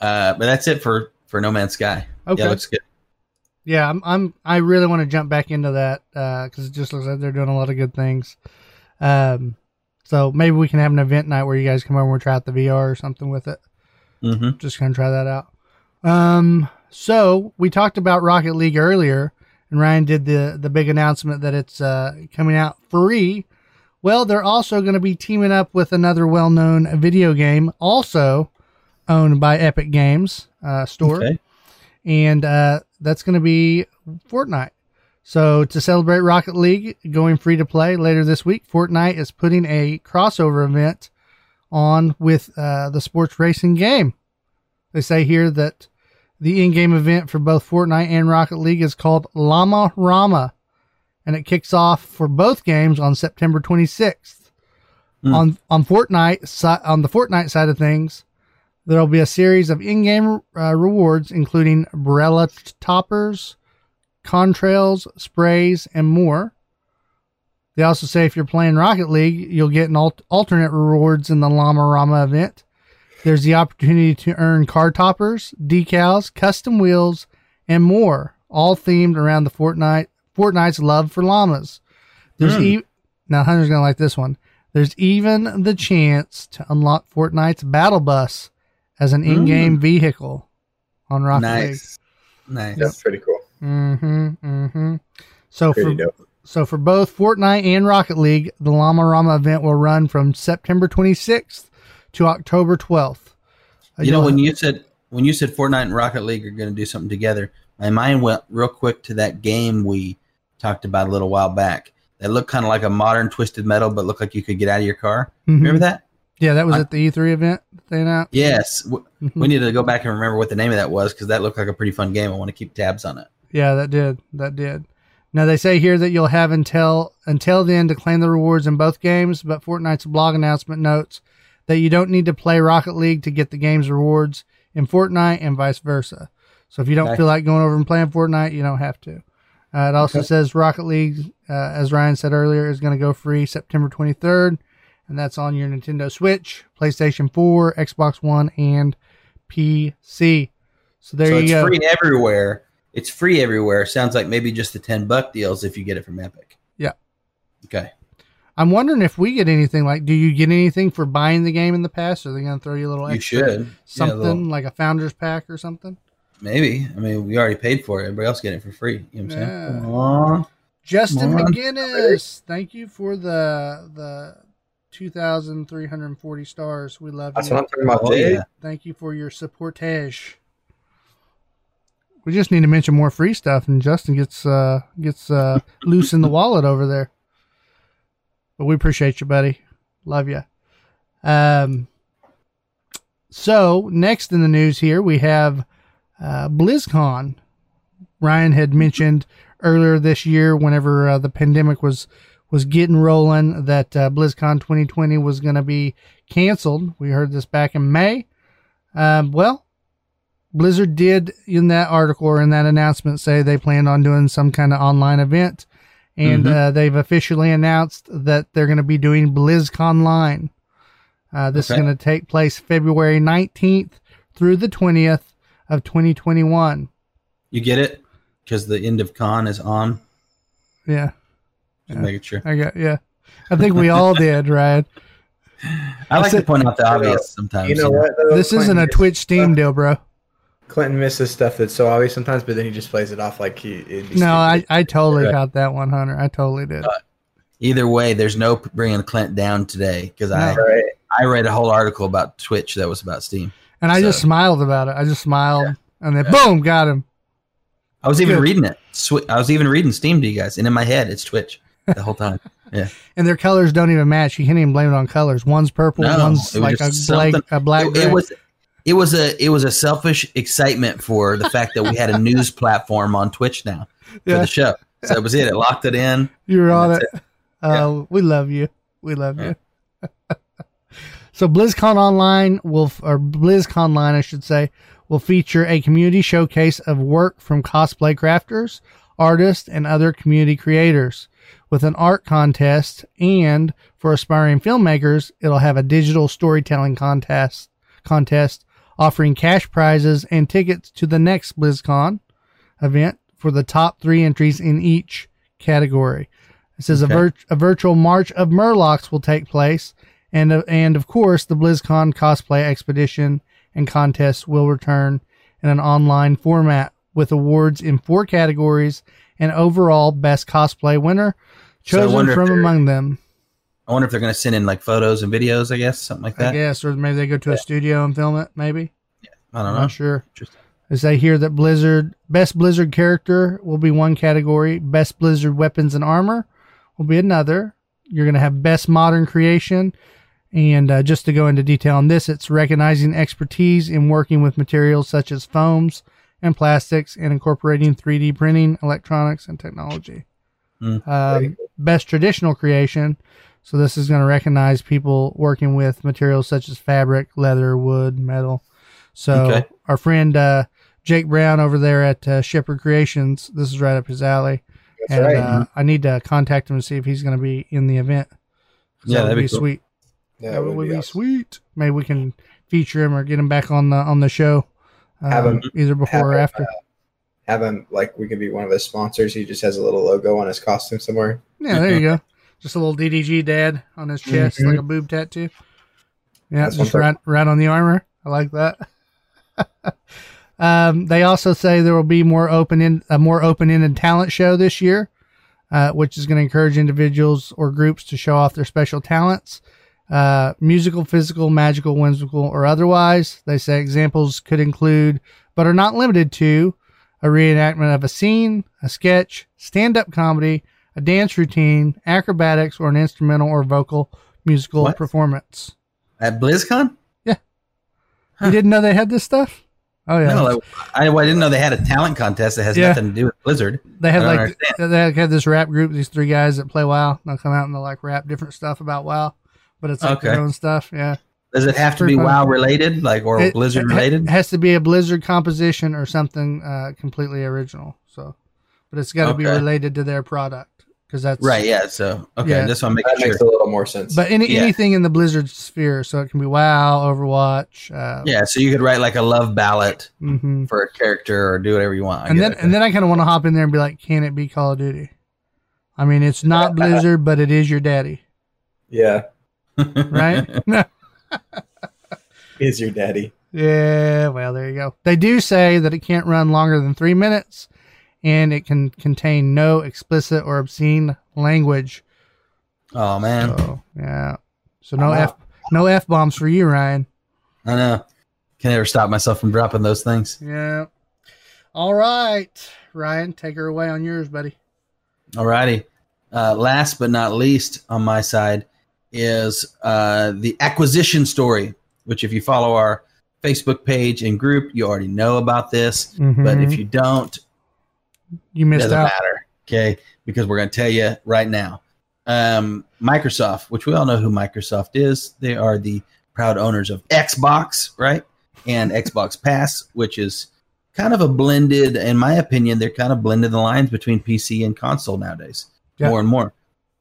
Uh, but that's it for for No Man's Sky. Okay. Yeah, looks good. Yeah, I'm. I'm I really want to jump back into that because it just looks like they're doing a lot of good things. Um, so maybe we can have an event night where you guys come over and try out the VR or something with it. Mm-hmm. Just gonna try that out. Um, so we talked about Rocket League earlier, and Ryan did the the big announcement that it's uh, coming out free. Well, they're also going to be teaming up with another well known video game, also owned by Epic Games uh, Store, Okay. and uh, that's going to be Fortnite. So to celebrate Rocket League going free to play later this week, Fortnite is putting a crossover event on with uh, the sports racing game. They say here that the in-game event for both Fortnite and Rocket League is called Llama Rama, and it kicks off for both games on September 26th. Hmm. On on Fortnite on the Fortnite side of things, there will be a series of in-game uh, rewards, including Barella t- toppers, contrails, sprays, and more. They also say if you're playing Rocket League, you'll get an al- alternate rewards in the Llama Rama event. There's the opportunity to earn car toppers, decals, custom wheels, and more, all themed around the Fortnite Fortnite's love for llamas. There's Hmm. e- now Hunter's gonna like this one. There's even the chance to unlock Fortnite's battle bus as an in-game vehicle on Rocket League. Nice. Nice. That's pretty cool. Mm-hmm. Mm-hmm. So Pretty for dope. so for both Fortnite and Rocket League, the Llama Rama event will run from September 26th to October 12th. Uh, You know, when you said when you said Fortnite and Rocket League are going to do something together, my mind went real quick to that game we talked about a little while back. That looked kind of like a modern Twisted Metal, but looked like you could get out of your car. Mhm. Remember that? Yeah, that was I- at the E3 event. They announced. Yes. Mhm. We need to go back and remember what the name of that was because that looked like a pretty fun game. I want to keep tabs on it. Yeah, that did. That did. Now they say here that you'll have until until then to claim the rewards in both games, but Fortnite's blog announcement notes that you don't need to play Rocket League to get the game's rewards in Fortnite and vice versa. So if you don't Okay. feel like going over and playing Fortnite, you don't have to. Uh, it also Okay. says Rocket League, uh, as Ryan said earlier, is going to go free September 23rd, and that's on your Nintendo Switch, PlayStation 4, Xbox One, and PC. So there you go. so you it's go. free everywhere. It's free everywhere. Sounds like maybe just the ten buck deals if you get it from Epic. Yeah. Okay. I'm wondering if we get anything like, do you get anything for buying the game in the past? Are they going to throw you a little You extra should. Yeah, something a little- like a founder's pack or something? maybe. I mean, we already paid for it. Everybody else getting it for free. You know what I'm saying? Yeah. Come on. Justin Come on. McGinnis, thank you for the the 2,340 stars. We love That's you. what I'm talking about. Oh, yeah. Thank you for your supportage. We just need to mention more free stuff, and Justin gets uh, gets uh, loose in the wallet over there. But we appreciate you, buddy. Love you. Um. So next in the news here we have uh, BlizzCon. Ryan had mentioned earlier this year, whenever uh, the pandemic was was getting rolling, that uh, BlizzCon 2020 was going to be canceled. We heard this back in May. Um, well, Blizzard did in that article or in that announcement say they planned on doing some kind of online event, and Mhm. uh, they've officially announced that they're going to be doing BlizzCon Line. Uh, this Okay. is going to take place February 19th through the 20th of 2021. You get it? Because the end of con is on. Yeah, Just Yeah. making sure. I got yeah. I think we all did, right? I like to point out the obvious sometimes. You know what? This isn't a Twitch Steam deal, bro. Clinton misses stuff that's so obvious sometimes, but then he just plays it off like he. it'd be No, I, stupid. I totally Right. got that one, Hunter. I totally did. Uh, either way, there's no bringing Clint down today because I No. Right. I read a whole article about Twitch that was about Steam. And I just smiled about it. I just smiled, and then Yeah. boom, got him. I was even Good. reading it. I was even reading Steam to you guys, and in my head, it's Twitch the whole time. Yeah, and their colors don't even match. You can't even blame it on colors. One's purple, No, one's like a just black, a black. it, it was it was a it was a selfish excitement for the fact that we had a news platform on Twitch now for Yeah. the show. So that was it. It locked it in. you were on it. that's Uh, We love you. We love Yeah. you. so BlizzCon Online will, or BlizzCon Line, I should say, will feature a community showcase of work from cosplay crafters, artists, and other community creators. With an art contest, and for aspiring filmmakers, it'll have a digital storytelling contest. Contest offering cash prizes and tickets to the next BlizzCon event for the top three entries in each category. It says Okay. a, vir- a virtual March of Murlocs will take place, and uh, and of course the BlizzCon cosplay expedition and contests will return in an online format with awards in four categories and overall best cosplay winner chosen if from among them. I wonder if they're going to send in like photos and videos. I guess something like that. I guess, or maybe they go to a studio and film it. Maybe Yeah, I don't I'm know. not sure. Interesting. As they hear that Blizzard best Blizzard character will be one category, best Blizzard weapons and armor will be another. You're going to have best modern creation, and uh, just to go into detail on this, it's recognizing expertise in working with materials such as foams and plastics, and incorporating 3D printing, electronics, and technology. Hmm. Um, best traditional creation. So this is going to recognize people working with materials such as fabric, leather, wood, metal. So Okay. our friend uh, Jake Brown over there at uh, Shepherd Creations, this is right up his alley. That's and right. uh, I need to contact him to see if he's going to be in the event. Yeah, that would that'd be be cool. sweet. Yeah, that it would, be, awesome. sweet. Maybe we can feature him or get him back on the on the show. Uh, Have him- either before have or him, after. Have him like we could be one of his sponsors. He just has a little logo on his costume somewhere. Yeah, there you go. Just a little DDG dad on his chest, Mhm. like a boob tattoo. Yeah, That's just right, right on the armor. I like that. um, they also say there will be more open in a more open ended talent show this year, uh, which is going to encourage individuals or groups to show off their special talents, uh, musical, physical, magical, whimsical, or otherwise. They say examples could include, but are not limited to, a reenactment of a scene, a sketch, stand up comedy, a dance routine, acrobatics, or an instrumental or vocal musical What? performance. At BlizzCon? Huh. You didn't know they had this stuff? Oh yeah, No, I, well, I didn't know they had a talent contest that has Yeah. nothing to do with Blizzard. they don't like they have this rap group. These three guys that play WoW. They'll come out and they'll like rap different stuff about WoW, but it's like their own stuff. Yeah, Does it have to be fun. WoW related, like or It- Blizzard related? it has to be a Blizzard composition or something uh, completely original. So, but it's got to be related to their product because that's Right. Yeah. So okay, Yeah. just want to make That sure. makes a little more sense. But any Yeah. anything in the Blizzard sphere, so it can be WoW, Overwatch. Uh, Yeah. So you could write like a love ballot hmm for a character or do whatever you want. I and then it. and then I kind of want to hop in there and be like, can it be Call of Duty? I mean, it's not Blizzard, but it is your daddy, yeah, right? is your daddy? Yeah, well, there you go. They do say that it can't run longer than three minutes, and it can contain no explicit or obscene language. oh man, So yeah, so no f no f bombs for you, Ryan. I know. Can never stop myself from dropping those things. Yeah. All right, Ryan, take her away on yours, buddy. Alrighty. Uh, last but not least on my side is uh, the acquisition story, which if you follow our Facebook page and group, you already know about this. But if you don't, you it missed doesn't out, matter. Okay. Because we're going to tell you right now. Um, Microsoft, which we all know who Microsoft is, they are the proud owners of Xbox, right? And Xbox Pass, which is kind of a blended, in my opinion, they're kind of blended the lines between PC and console nowadays, Yeah. more and more.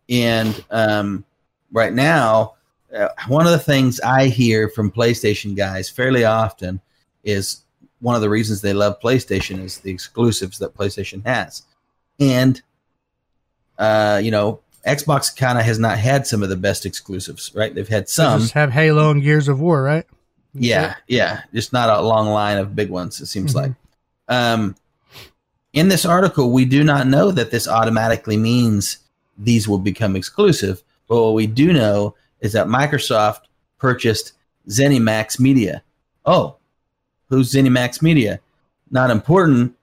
And um, right now, uh, one of the things I hear from PlayStation guys fairly often is one of the reasons they love PlayStation is the exclusives that PlayStation has. And, uh, you know, Xbox kind of has not had some of the best exclusives, right? They've had They some. just have Halo and Gears of War, right? That's Yeah, it. yeah. Just not a long line of big ones, it seems Mhm. like. Um, in this article, we do not know that this automatically means these will become exclusive. But what we do know is that Microsoft purchased ZeniMax Media. Oh, who's ZeniMax Media? Not important,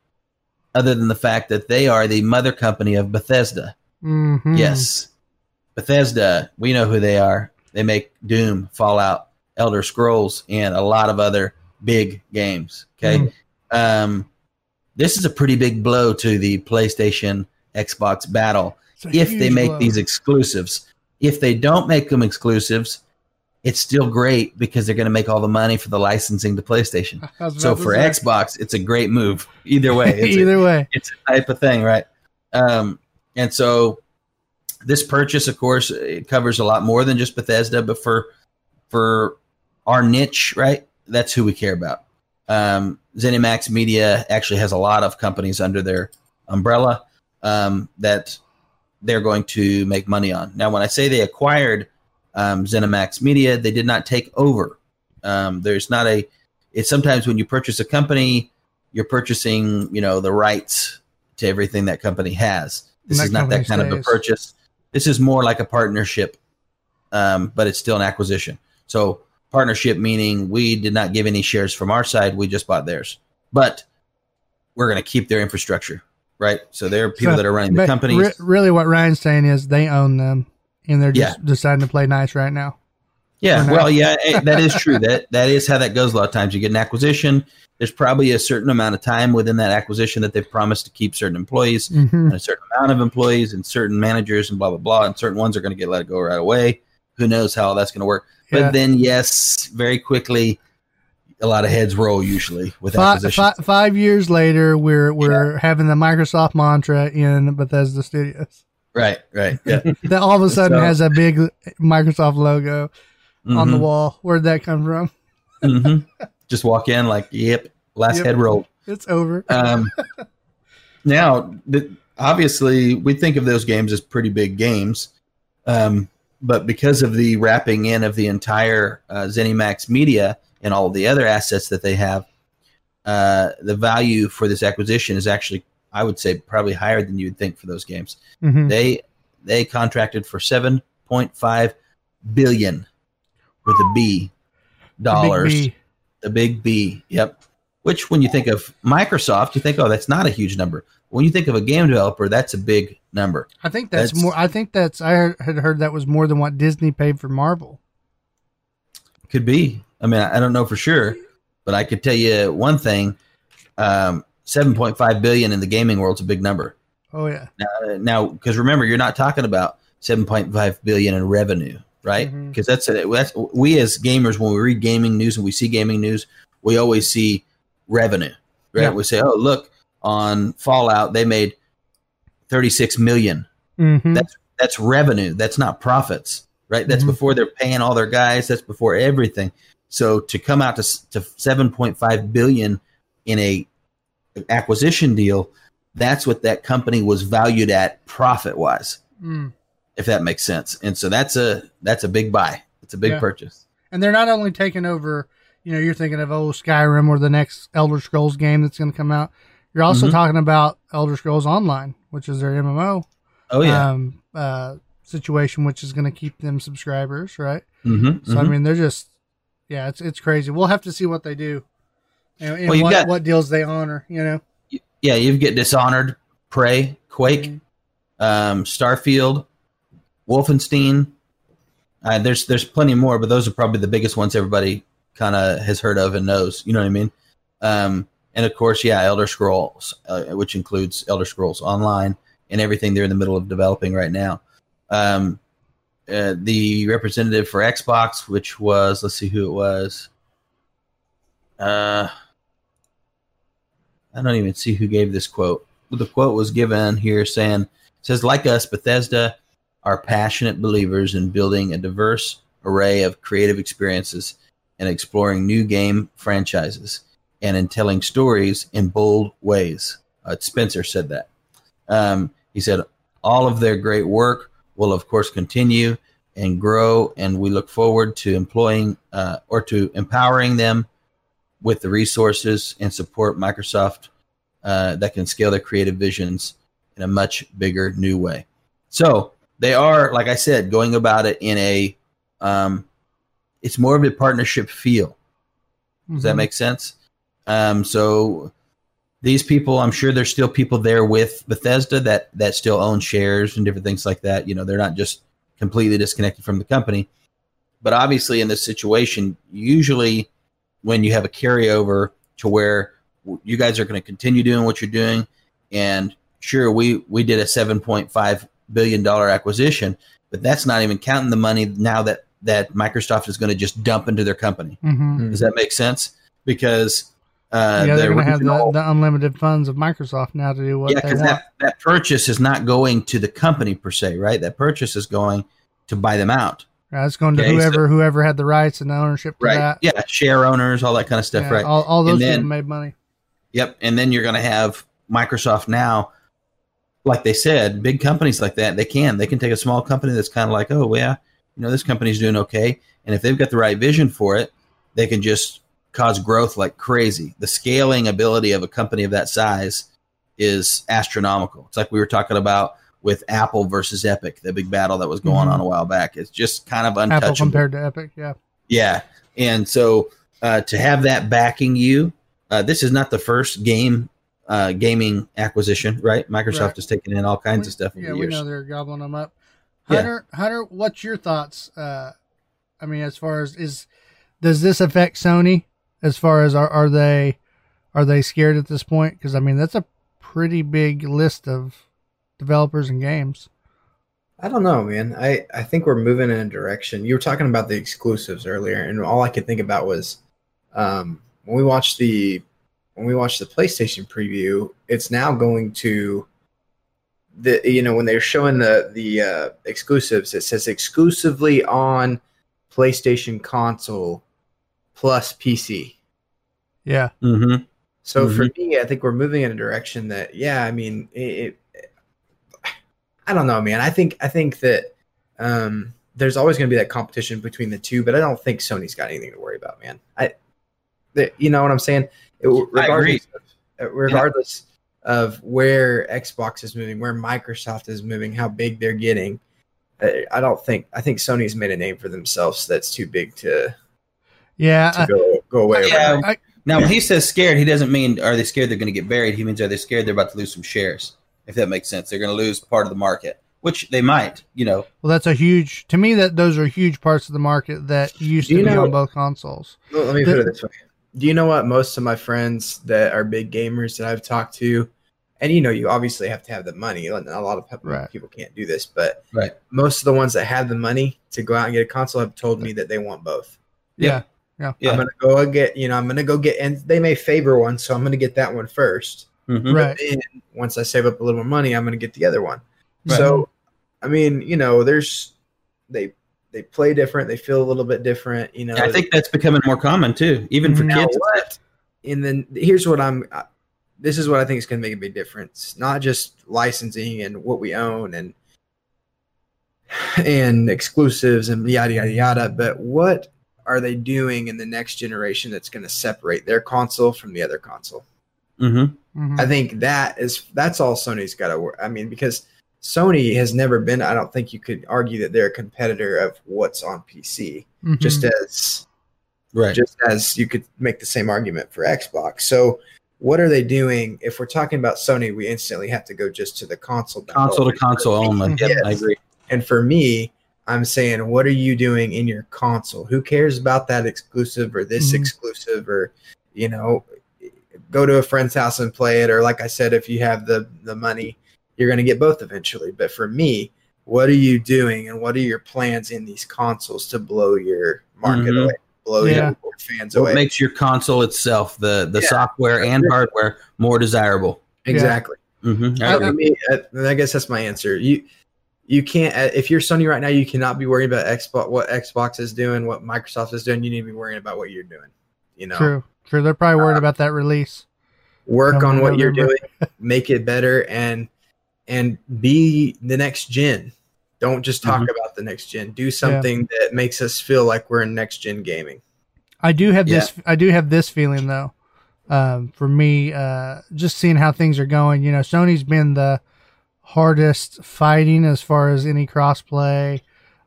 other than the fact that they are the mother company of Bethesda. Mhm. Yes. Bethesda, we know who they are. They make Doom, Fallout, Elder Scrolls, and a lot of other big games. Okay. Mhm. Um, this is a pretty big blow to the PlayStation Xbox battle if they make blow. these exclusives. If they don't make them exclusives, it's still great because they're going to make all the money for the licensing to PlayStation. So for say. Xbox, it's a great move. Either way, it's a- either way, it's a type of thing, right? Um, and so this purchase, of course, it covers a lot more than just Bethesda, but for for our niche, right? That's who we care about. Um, ZeniMax Media actually has a lot of companies under their umbrella um, that they're going to make money on. Now, when I say they acquired um, ZeniMax Media, they did not take over. Um, there's not a. It's sometimes when you purchase a company, you're purchasing, you know, the rights to everything that company has. This is not that kind of a purchase. This is more like a partnership, um, but it's still an acquisition. So partnership meaning we did not give any shares from our side; we just bought theirs. But we're going to keep their infrastructure, right? So there are people So, that are running the company. re- really, what Ryan's saying is they own them, and they're just deciding to play nice right now. Yeah, well, yeah, eh, that is true. That that is how that goes. A lot of times, you get an acquisition. There's probably a certain amount of time within that acquisition that they've promised to keep certain employees, hmm and a certain amount of employees, and certain managers, and blah blah blah. And certain ones are going to get let go right away. Who knows how that's going to work? But then, yes, very quickly, a lot of heads roll usually with Five, acquisitions. fi- five years later, we're we're having the Microsoft mantra in Bethesda Studios Right, right, yeah. that all of a sudden So- has a big Microsoft logo on the Mhm, wall. Where'd that come from? mhm. Just walk in like, yep, last Yep. head roll. It's over. Um, now, the, obviously, we think of those games as pretty big games, um, but because of the wrapping in of the entire uh, ZeniMax media and all the other assets that they have, uh, the value for this acquisition is actually, I would say, probably higher than you would think for those games. Mhm. They they contracted for seven point five billion with a B The big dollars B. the big B. Yep. Which, when you think of Microsoft, you think, oh, that's not a huge number. When you think of a game developer, that's a big number. I think that's, That's- more. I think that's. I had heard that was more than what Disney paid for Marvel. Could be. I mean, I I don't know for sure, but I could tell you one thing: um, seven point five billion in the gaming world's a big number. Oh yeah. Now, because remember, you're not talking about seven point five billion in revenue, right? Because that's, a, that's we as gamers when we read gaming news and we see gaming news, we always see revenue, right? Yeah. We say, oh, look on Fallout, they made thirty six million. hmm That's that's revenue. That's not profits, right? That's Mhm. before they're paying all their guys. That's before everything. So to come out to to seven point five billion in a acquisition deal, that's what that company was valued at profit wise, Mm. if that makes sense. And so that's a that's a big buy. It's a big Yeah. purchase. And they're not only taking over. You know, you're thinking of oh Skyrim or the next Elder Scrolls game that's going to come out. You're also Mhm. talking about Elder Scrolls Online, which is their MMO Oh yeah. um, uh, situation, which is going to keep them subscribers, right? mm-hmm, So I mean, they're just, yeah, it's it's crazy. We'll have to see what they do, and, and Well, what, got- what deals they honor. You know, yeah, you've get Dishonored, Prey, Quake, Mhm. um, Starfield, Wolfenstein. Uh, there's there's plenty more, but those are probably the biggest ones everybody kind of has heard of and knows. You know what I mean? Um, and of course, yeah, Elder Scrolls, uh, which includes Elder Scrolls Online and everything they're in the middle of developing right now. Um, uh, the representative for Xbox, which was let's see who it was. Uh, I don't even see who gave this quote. The quote was given here saying, it says, like us, Bethesda are passionate believers in building a diverse array of creative experiences and exploring new game franchises and in telling stories in bold ways. Uh, Spencer said that. Um, he said, all of their great work will, of course, continue and grow, and we look forward to employing uh, or to empowering them with the resources and support Microsoft uh, that can scale their creative visions in a much bigger new way. So they are, like I said, going about it in a, um, it's more of a partnership feel. Does that Mhm. make sense? Um, so these people, I'm sure there's still people there with Bethesda that that still own shares and different things like that. You know, they're not just completely disconnected from the company. But obviously, in this situation, usually when you have a carryover to where you guys are going to continue doing what you're doing, and sure, we we did a 7.5 billion dollar acquisition, but that's not even counting the money now that that Microsoft is going to just dump into their company. Mhm. Does that make sense? Because uh, yeah, they're going to have the, the unlimited funds of Microsoft now to do what yeah, they because that, that purchase is not going to the company per se, right? That purchase is going to buy them out, It's going to Okay, so- whoever whoever had the rights and the ownership right? that. Yeah, share owners, all that kind of stuff, Yeah, right? All, all those And then- people made money. Yep. And then you're going to have Microsoft now like they said, big companies like that, they can. They can take a small company that's kind of like, oh, yeah, you know, this company's doing okay. And if they've got the right vision for it, they can just cause growth like crazy. The scaling ability of a company of that size is astronomical. It's like we were talking about with Apple versus Epic, the big battle that was going Mhm. on a while back. It's just kind of untouchable. Apple compared to Epic, yeah. Yeah, and so uh, to have that backing you, uh, this is not the first game uh, gaming acquisition, right? Microsoft Right. has taken in all kinds We- of stuff Yeah, we know they're gobbling them up. Yeah. Hunter, Hunter, what's your thoughts? Uh, I mean, as far as is, does this affect Sony? As far as are are they are they scared at this point? Because I mean, that's a pretty big list of developers and games. I don't know, man. I, I think we're moving in a direction. You were talking about the exclusives earlier, and all I could think about was um, when we watched the when we watched the PlayStation preview. It's now going to the you know when they're showing the the uh, exclusives, it says exclusively on PlayStation console plus PC. Yeah, hmm So for me, I think we're moving in a direction that, yeah, I mean, it, it, I don't know, man. I think I think that um, there's always going to be that competition between the two, but I don't think Sony's got anything to worry about, man. I, the, you know what I'm saying? It, regardless, of, uh, regardless of where Xbox is moving, where Microsoft is moving, how big they're getting, uh, I don't think I think Sony's made a name for themselves that's too big to, yeah. to I- go go away. Yeah. overnight. I- Now, when he says scared, he doesn't mean are they scared they're going to get buried. He means are they scared they're about to lose some shares? If that makes sense, they're going to lose part of the market, which they might. You know, well, that's a huge. To me, that those are huge parts of the market that used to you be know- on both consoles. Well, let me The- put it this way. Do you know what most of my friends that are big gamers that I've talked to, and you know, you obviously have to have the money. and A lot of pe- Right. people can't do this, but Right. most of the ones that have the money to go out and get a console have told me that they want both. Yeah, Yeah. I'm gonna go and get, you know, I'm gonna go get, and they may favor one, so I'm gonna get that one first. Mhm. right. Then once I save up a little more money, I'm gonna get the other one. Right. So, I mean, you know, there's they they play different, they feel a little bit different. You know, I think that's becoming more common too, even for kids. what? And then here's what I'm. uh, This is what I think is going to make a big difference. Not just licensing and what we own and and exclusives and yada yada yada, but what are they doing in the next generation that's going to separate their console from the other console? hmm Mhm. I think that is that's all Sony's got to work. I mean, because Sony has never been. I don't think you could argue that they're a competitor of what's on PC. Mhm. Just as Right. just as you could make the same argument for Xbox. So, what are they doing? If we're talking about Sony, we instantly have to go just to the console. console to console only. Yep, Yes. I agree. And for me, I'm saying, what are you doing in your console? Who cares about that exclusive or this Mhm. exclusive or, you know, go to a friend's house and play it. Or like I said, if you have the the money, you're going to get both eventually. But for me, what are you doing and what are your plans in these consoles to blow your market Mhm. away, blow Yeah. your fans What away? makes your console itself, the the Yeah. software and hardware, more desirable? exactly. hmm I- I, mean, I, I guess that's my answer. You you can't uh, if you're Sony right now, you cannot be worried about Xbox what Xbox is doing, what Microsoft is doing. You need to be worrying about what you're doing. You know, True, true. They're probably worried about that release. work Come on what you're doing, make it better, and and be the next gen. Don't just talk Mhm. about the next gen. Do something that makes us feel like we're in next gen gaming. I do have this. I do have this feeling though. Um, for me, uh, just seeing how things are going. You know, Sony's been the hardest fighting as far as any crossplay,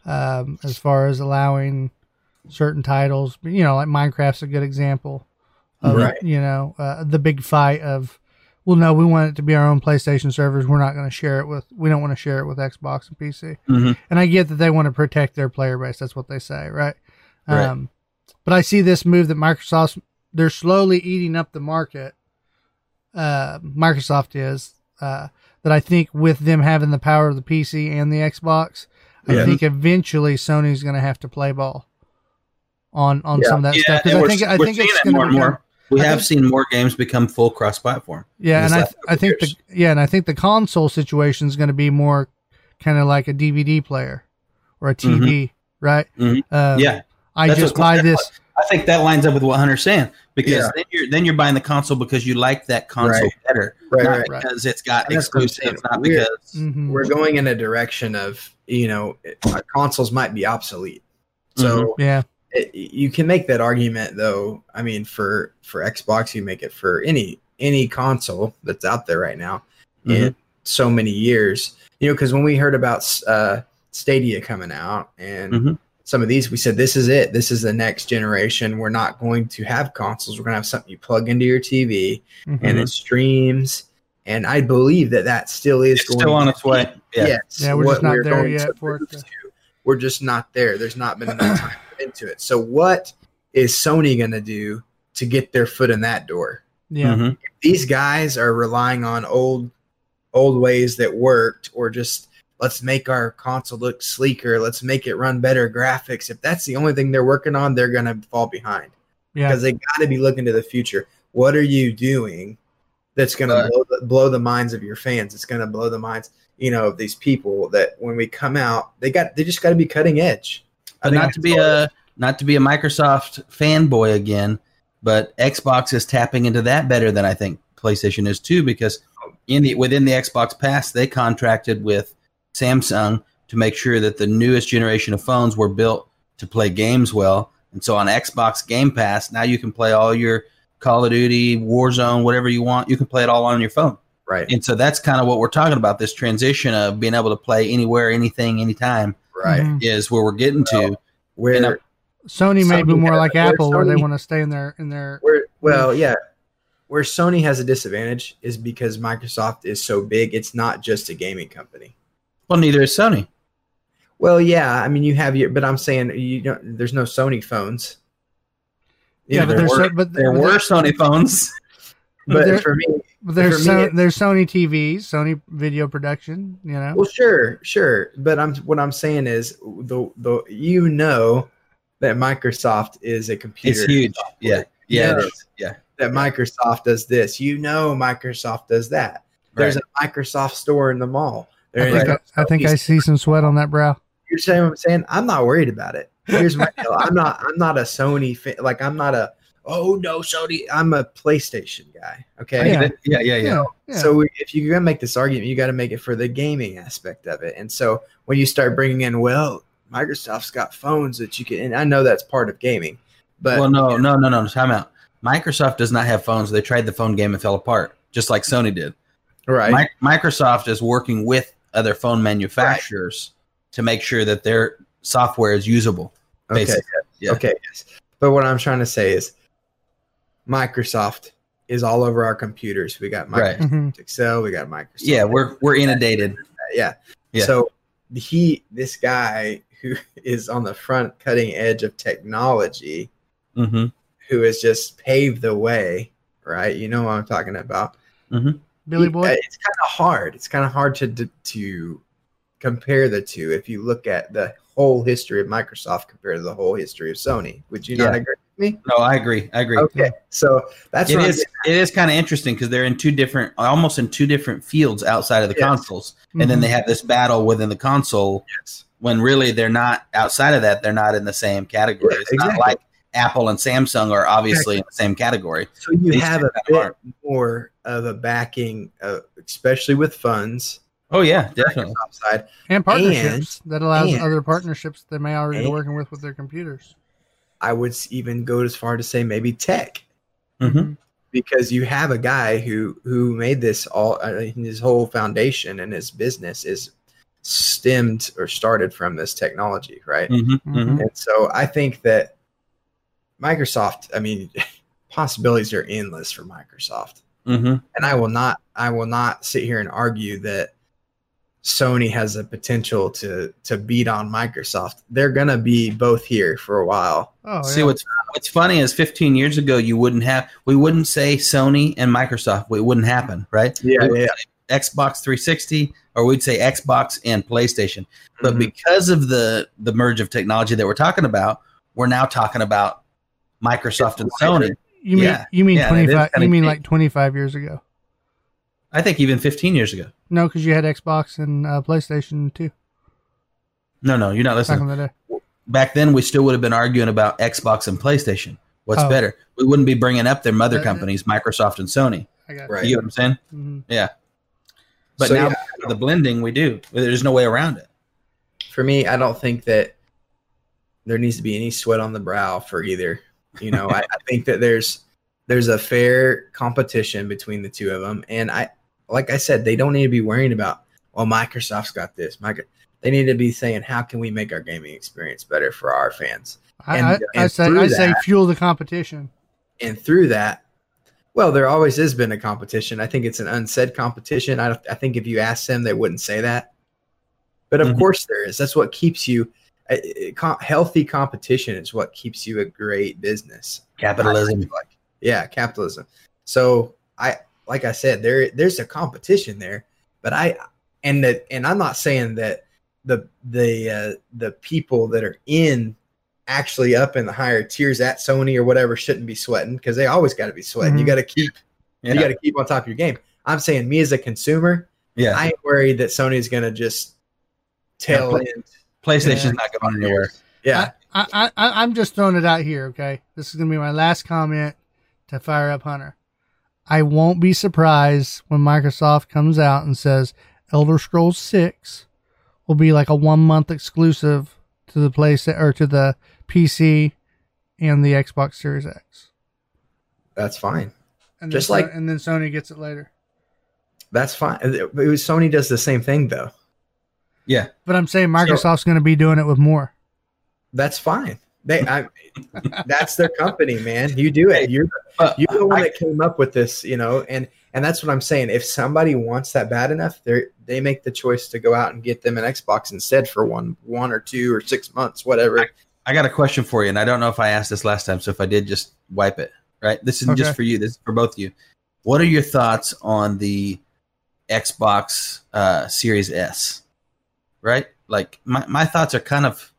um, as far as allowing certain titles. You know, like Minecraft's a good example. Of, Right. You know, uh, the big fight of, well, no, we want it to be our own PlayStation servers. We're not going to share it with. We don't want to share it with Xbox and PC. hmm And I get that they want to protect their player base. That's what they say, right? Right. Um, but I see this move that Microsoft they're slowly eating up the market. Uh, Microsoft is uh, that I think with them having the power of the PC and the Xbox, I Yeah. think eventually Sony's going to have to play ball on on Yeah. some of that Yeah, stuff because I think I think it's it going more to and more. We I have think- seen more games become full cross-platform. Yeah, and I, last I couple think the yeah, and I think the console situation is going to be more kind of like a DVD player or a TV, right? Mhm. Um, yeah, I That's just buy that's this. I think that lines up with what Hunter's saying because Yeah. then you're then you're buying the console because you like that console Right. better, Right, not right. right. because it's got And that's exclusives, not We're- because Mhm. We're going in a direction of you know our consoles might be obsolete. So Yeah. It, you can make that argument though. I mean, for for Xbox, you make it for any any console that's out there right now in so many years. You know, because when we heard about uh, Stadia coming out and Mhm. some of these, we said this is it. This is the next generation. We're not going to have consoles. We're going to have something you plug into your TV Mhm. and it streams. And I believe that that still is it's still on its way. Yeah. Yes. Yeah, we're just not we're there yet to for it to- to. We're just not there. There's not been enough time put into it. So what is Sony going to do to get their foot in that door? yeah. Mhm. These guys are relying on old old ways that worked or just let's make our console look sleeker, let's make it run better graphics. If that's the only thing they're working on, they're going to fall behind Yeah. because they got to be looking to the future. What are you doing that's going to blow, blow the minds of your fans? It's going to blow the minds, you know, of these people that when we come out, they got they just got to be cutting edge. But not to be a not to be a Microsoft fanboy again, but Xbox is tapping into that better than I think PlayStation is too, because in the within the Xbox Pass, they contracted with Samsung to make sure that the newest generation of phones were built to play games well. And so on Xbox Game Pass, now you can play all your Call of Duty, Warzone, whatever you want. You can play it all on your phone. right, And so that's kind of what we're talking about this transition of being able to play anywhere, anything, anytime right. Mhm. is where we're getting to. Where And, uh, Sony may be more like where Apple, where they want to stay in their in their. where well, yeah, where Sony has a disadvantage is because Microsoft is so big. It's not just a gaming company. Well, neither is Sony. Well, yeah, I mean you have your, but I'm saying you don't. There's no Sony phones. You Yeah, know, but there there's were- so, but There but were Sony phones. but there- for me, but there's for me, so, it- there's Sony TVs, Sony video production. You know. Well, sure, sure, but I'm what I'm saying is the the you know that Microsoft is a computer. It's huge. Yeah. Yeah. Yes. It is. Yeah. That Microsoft does this. You know, Microsoft does that. There's a Microsoft store in the mall. I think, is I, I think I see some sweat on that brow. You're saying what I'm saying? I'm not worried about it. Here's my deal. I'm not. I'm not a Sony fan. Like I'm not a. Oh no, Sony. I'm a PlayStation guy. Okay. Yeah. Yeah. Yeah. Yeah. Yeah. So if you're gonna make this argument, you got to make it for the gaming aspect of it. And so when you start bringing in, well, Microsoft's got phones that you can, and I know that's part of gaming, but well, no, no, no, no. Time out. Microsoft does not have phones. They tried the phone game and fell apart, just like Sony did. right, Mi- Microsoft is working with other phone manufacturers to make sure that their software is usable. okay. Yeah. okay, yes. But what I'm trying to say is, Microsoft is all over our computers. We got Microsoft Right. Mhm. Excel, we got Microsoft. Yeah, we're we're inundated. yeah. Yeah. So he, this guy who is on the front cutting edge of technology, hmm who has just paved the way, right? You know what I'm talking about. Billy Boy. It's kind of hard. It's kind of hard to, to to compare the two. If you look at the whole history of Microsoft compared to the whole history of Sony, would you not agree with me? No, I agree. I agree. Okay, so that's It what I'm is. It is kind of interesting because they're in two different, almost in two different fields outside of the Yes. consoles, and then Mhm. they have this battle within the console. Yes. When really they're not outside of that, they're not in the same category. Yeah, it's not exactly. like Apple and Samsung are obviously in the same category. So you These have a bit are. more of a backing, uh, especially with funds. Oh yeah, definitely. Microsoft side. and partnerships that allows and- other partnerships they may already be working with with their computers. I would even go as far to say maybe tech. hmm because you have a guy who who made this all uh, his whole foundation and his business is stemmed or started from this technology right? Hmm Mhm. hmm and so i think that microsoft i mean possibilities are endless for microsoft. Hmm and i will not i will not sit here and argue that sony has a potential to to beat on microsoft they're gonna be both here for a while Oh, See yeah. what's what's funny is 15 years ago you wouldn't have we wouldn't say Sony and Microsoft. It wouldn't happen, right? Yeah, yeah. Xbox 360 or we'd say Xbox and PlayStation. But Mhm. because of the the merge of technology that we're talking about, we're now talking about Microsoft and Sony. you mean yeah. you mean Yeah, that twenty is five? kinda You mean like twenty five years ago? I think even 15 years ago. No, because you had Xbox and uh, PlayStation too No, no, you're not listening. in the back then we still would have been arguing about Xbox and PlayStation. What's Oh. better? We wouldn't be bringing up their mother companies, Microsoft and Sony. I got Right. You get what I'm saying? Mhm. But So, now yeah, the blending, we do. There's no way around it. for me, I don't think that there needs to be any sweat on the brow for either. You know, I, I think that there's there's a fair competition between the two of them, and I like I said, they don't need to be worrying about well, Microsoft's got this. Micro, they need to be saying how can we make our gaming experience better for our fans, I, And- I, I and say through I say that- fuel the competition. and through that. Well, there always has been a competition. I think it's an unsaid competition. I, I think if you ask them, they wouldn't say that. But of Mhm. course, there is. That's what keeps you. uh, uh, com- healthy competition is what keeps you a great business. Capitalism. Like. Yeah, capitalism. So I, like I said, there there's a competition there, but I and that and I'm not saying that the the uh, the people that are in actually up in the higher tiers at Sony or whatever shouldn't be sweating because they always got to be sweating. You Mhm. got to keep Yeah. you got to keep on top of your game. I'm saying me as a consumer, yeah. I ain't worried that Sony's gonna just tail Yeah, end. PlayStation's Yeah. not going anywhere. Yeah, I, I, I, I'm just throwing it out here, okay? This is going to be my last comment to fire up Hunter. I won't be surprised when Microsoft comes out and says Elder Scrolls 6 will be like a one month exclusive to the place or to the PC and the Xbox Series X. that's fine. And Just then, like- and then Sony gets it later. That's fine. It was Sony does the same thing though. Yeah. But I'm saying Microsoft's going to be doing it with more. That's fine. They, I, that's their company, man. You do it. You're you're the one that came up with this, you know, and and that's what I'm saying. If somebody wants that bad enough, they they make the choice to go out and get them an Xbox instead for one one or two or six months, whatever. I got a question for you, and I don't know if I asked this last time, so if I did, just wipe it. Right? This isn't Okay. just for you. This is for both of you. What are your thoughts on the Xbox uh, Series S? Right? Like my, my thoughts are kind of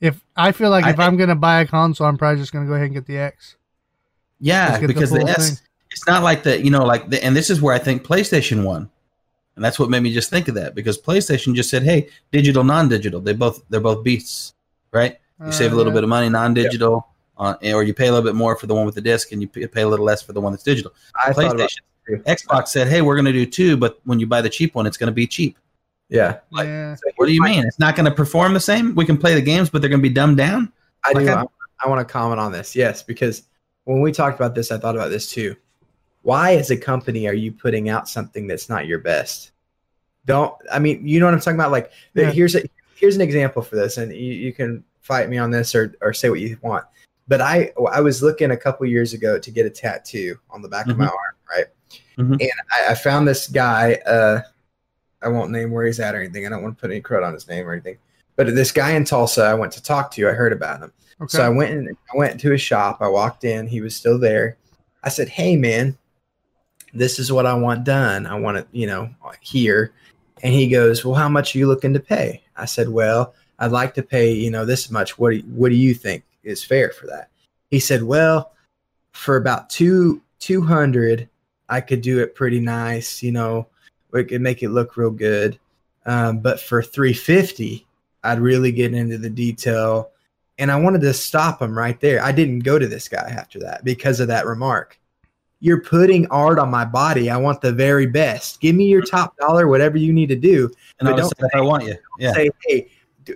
If I feel like I if I'm going to buy a console, I'm probably just going to go ahead and get the X. yeah Just get the because the, full S thing. it's not like the you know like the, and this is where I think PlayStation won, and that's what made me just think of that because PlayStation just said, hey, digital, non-digital, they both they're both beasts, right? You save a little bit of money non-digital, uh, or you pay a little bit more for the one with the disc, and you pay pay a little less for the one that's digital. I thought about PlayStation. Xbox said, "Hey, we're going to do two, but when you buy the cheap one, it's going to be cheap." Yeah. like- yeah. So What do you mean? It's not going to perform the same? We can play the games, but they're going to be dumbed down. I do. I, I want to comment on this. Yes, because when we talked about this, I thought about this too. Why, as a company, are you putting out something that's not your best? Don't. I mean, you know what I'm talking about. Like, Yeah. here's a here's an example for this, and you, you can fight me on this or or say what you want. But I I was looking a couple years ago to get a tattoo on the back of my arm, right? Mhm. And I, I found this guy. Uh, I won't name where he's at or anything. I don't want to put any credit on his name or anything. But this guy in Tulsa, I went to talk to. I heard about him. Okay. So I went and I went to his shop. I walked in. He was still there. I said, "Hey, man, this is what I want done. I want it, you know, here." And he goes, "Well, how much are you looking to pay?" I said, "Well, I'd like to pay, you know, this much. What do you, what do you think is fair for that?" He said, "Well, for about two two hundred, I could do it pretty nice. You know, we could make it look real good. Um, but for three fifty, I'd really get into the detail." and I wanted to stop him right there. I didn't go to this guy after that because of that remark. You're putting art on my body. I want the very best. Give me your top dollar, whatever you need to do. And I'll don't decide if I want you. Yeah. Say, hey,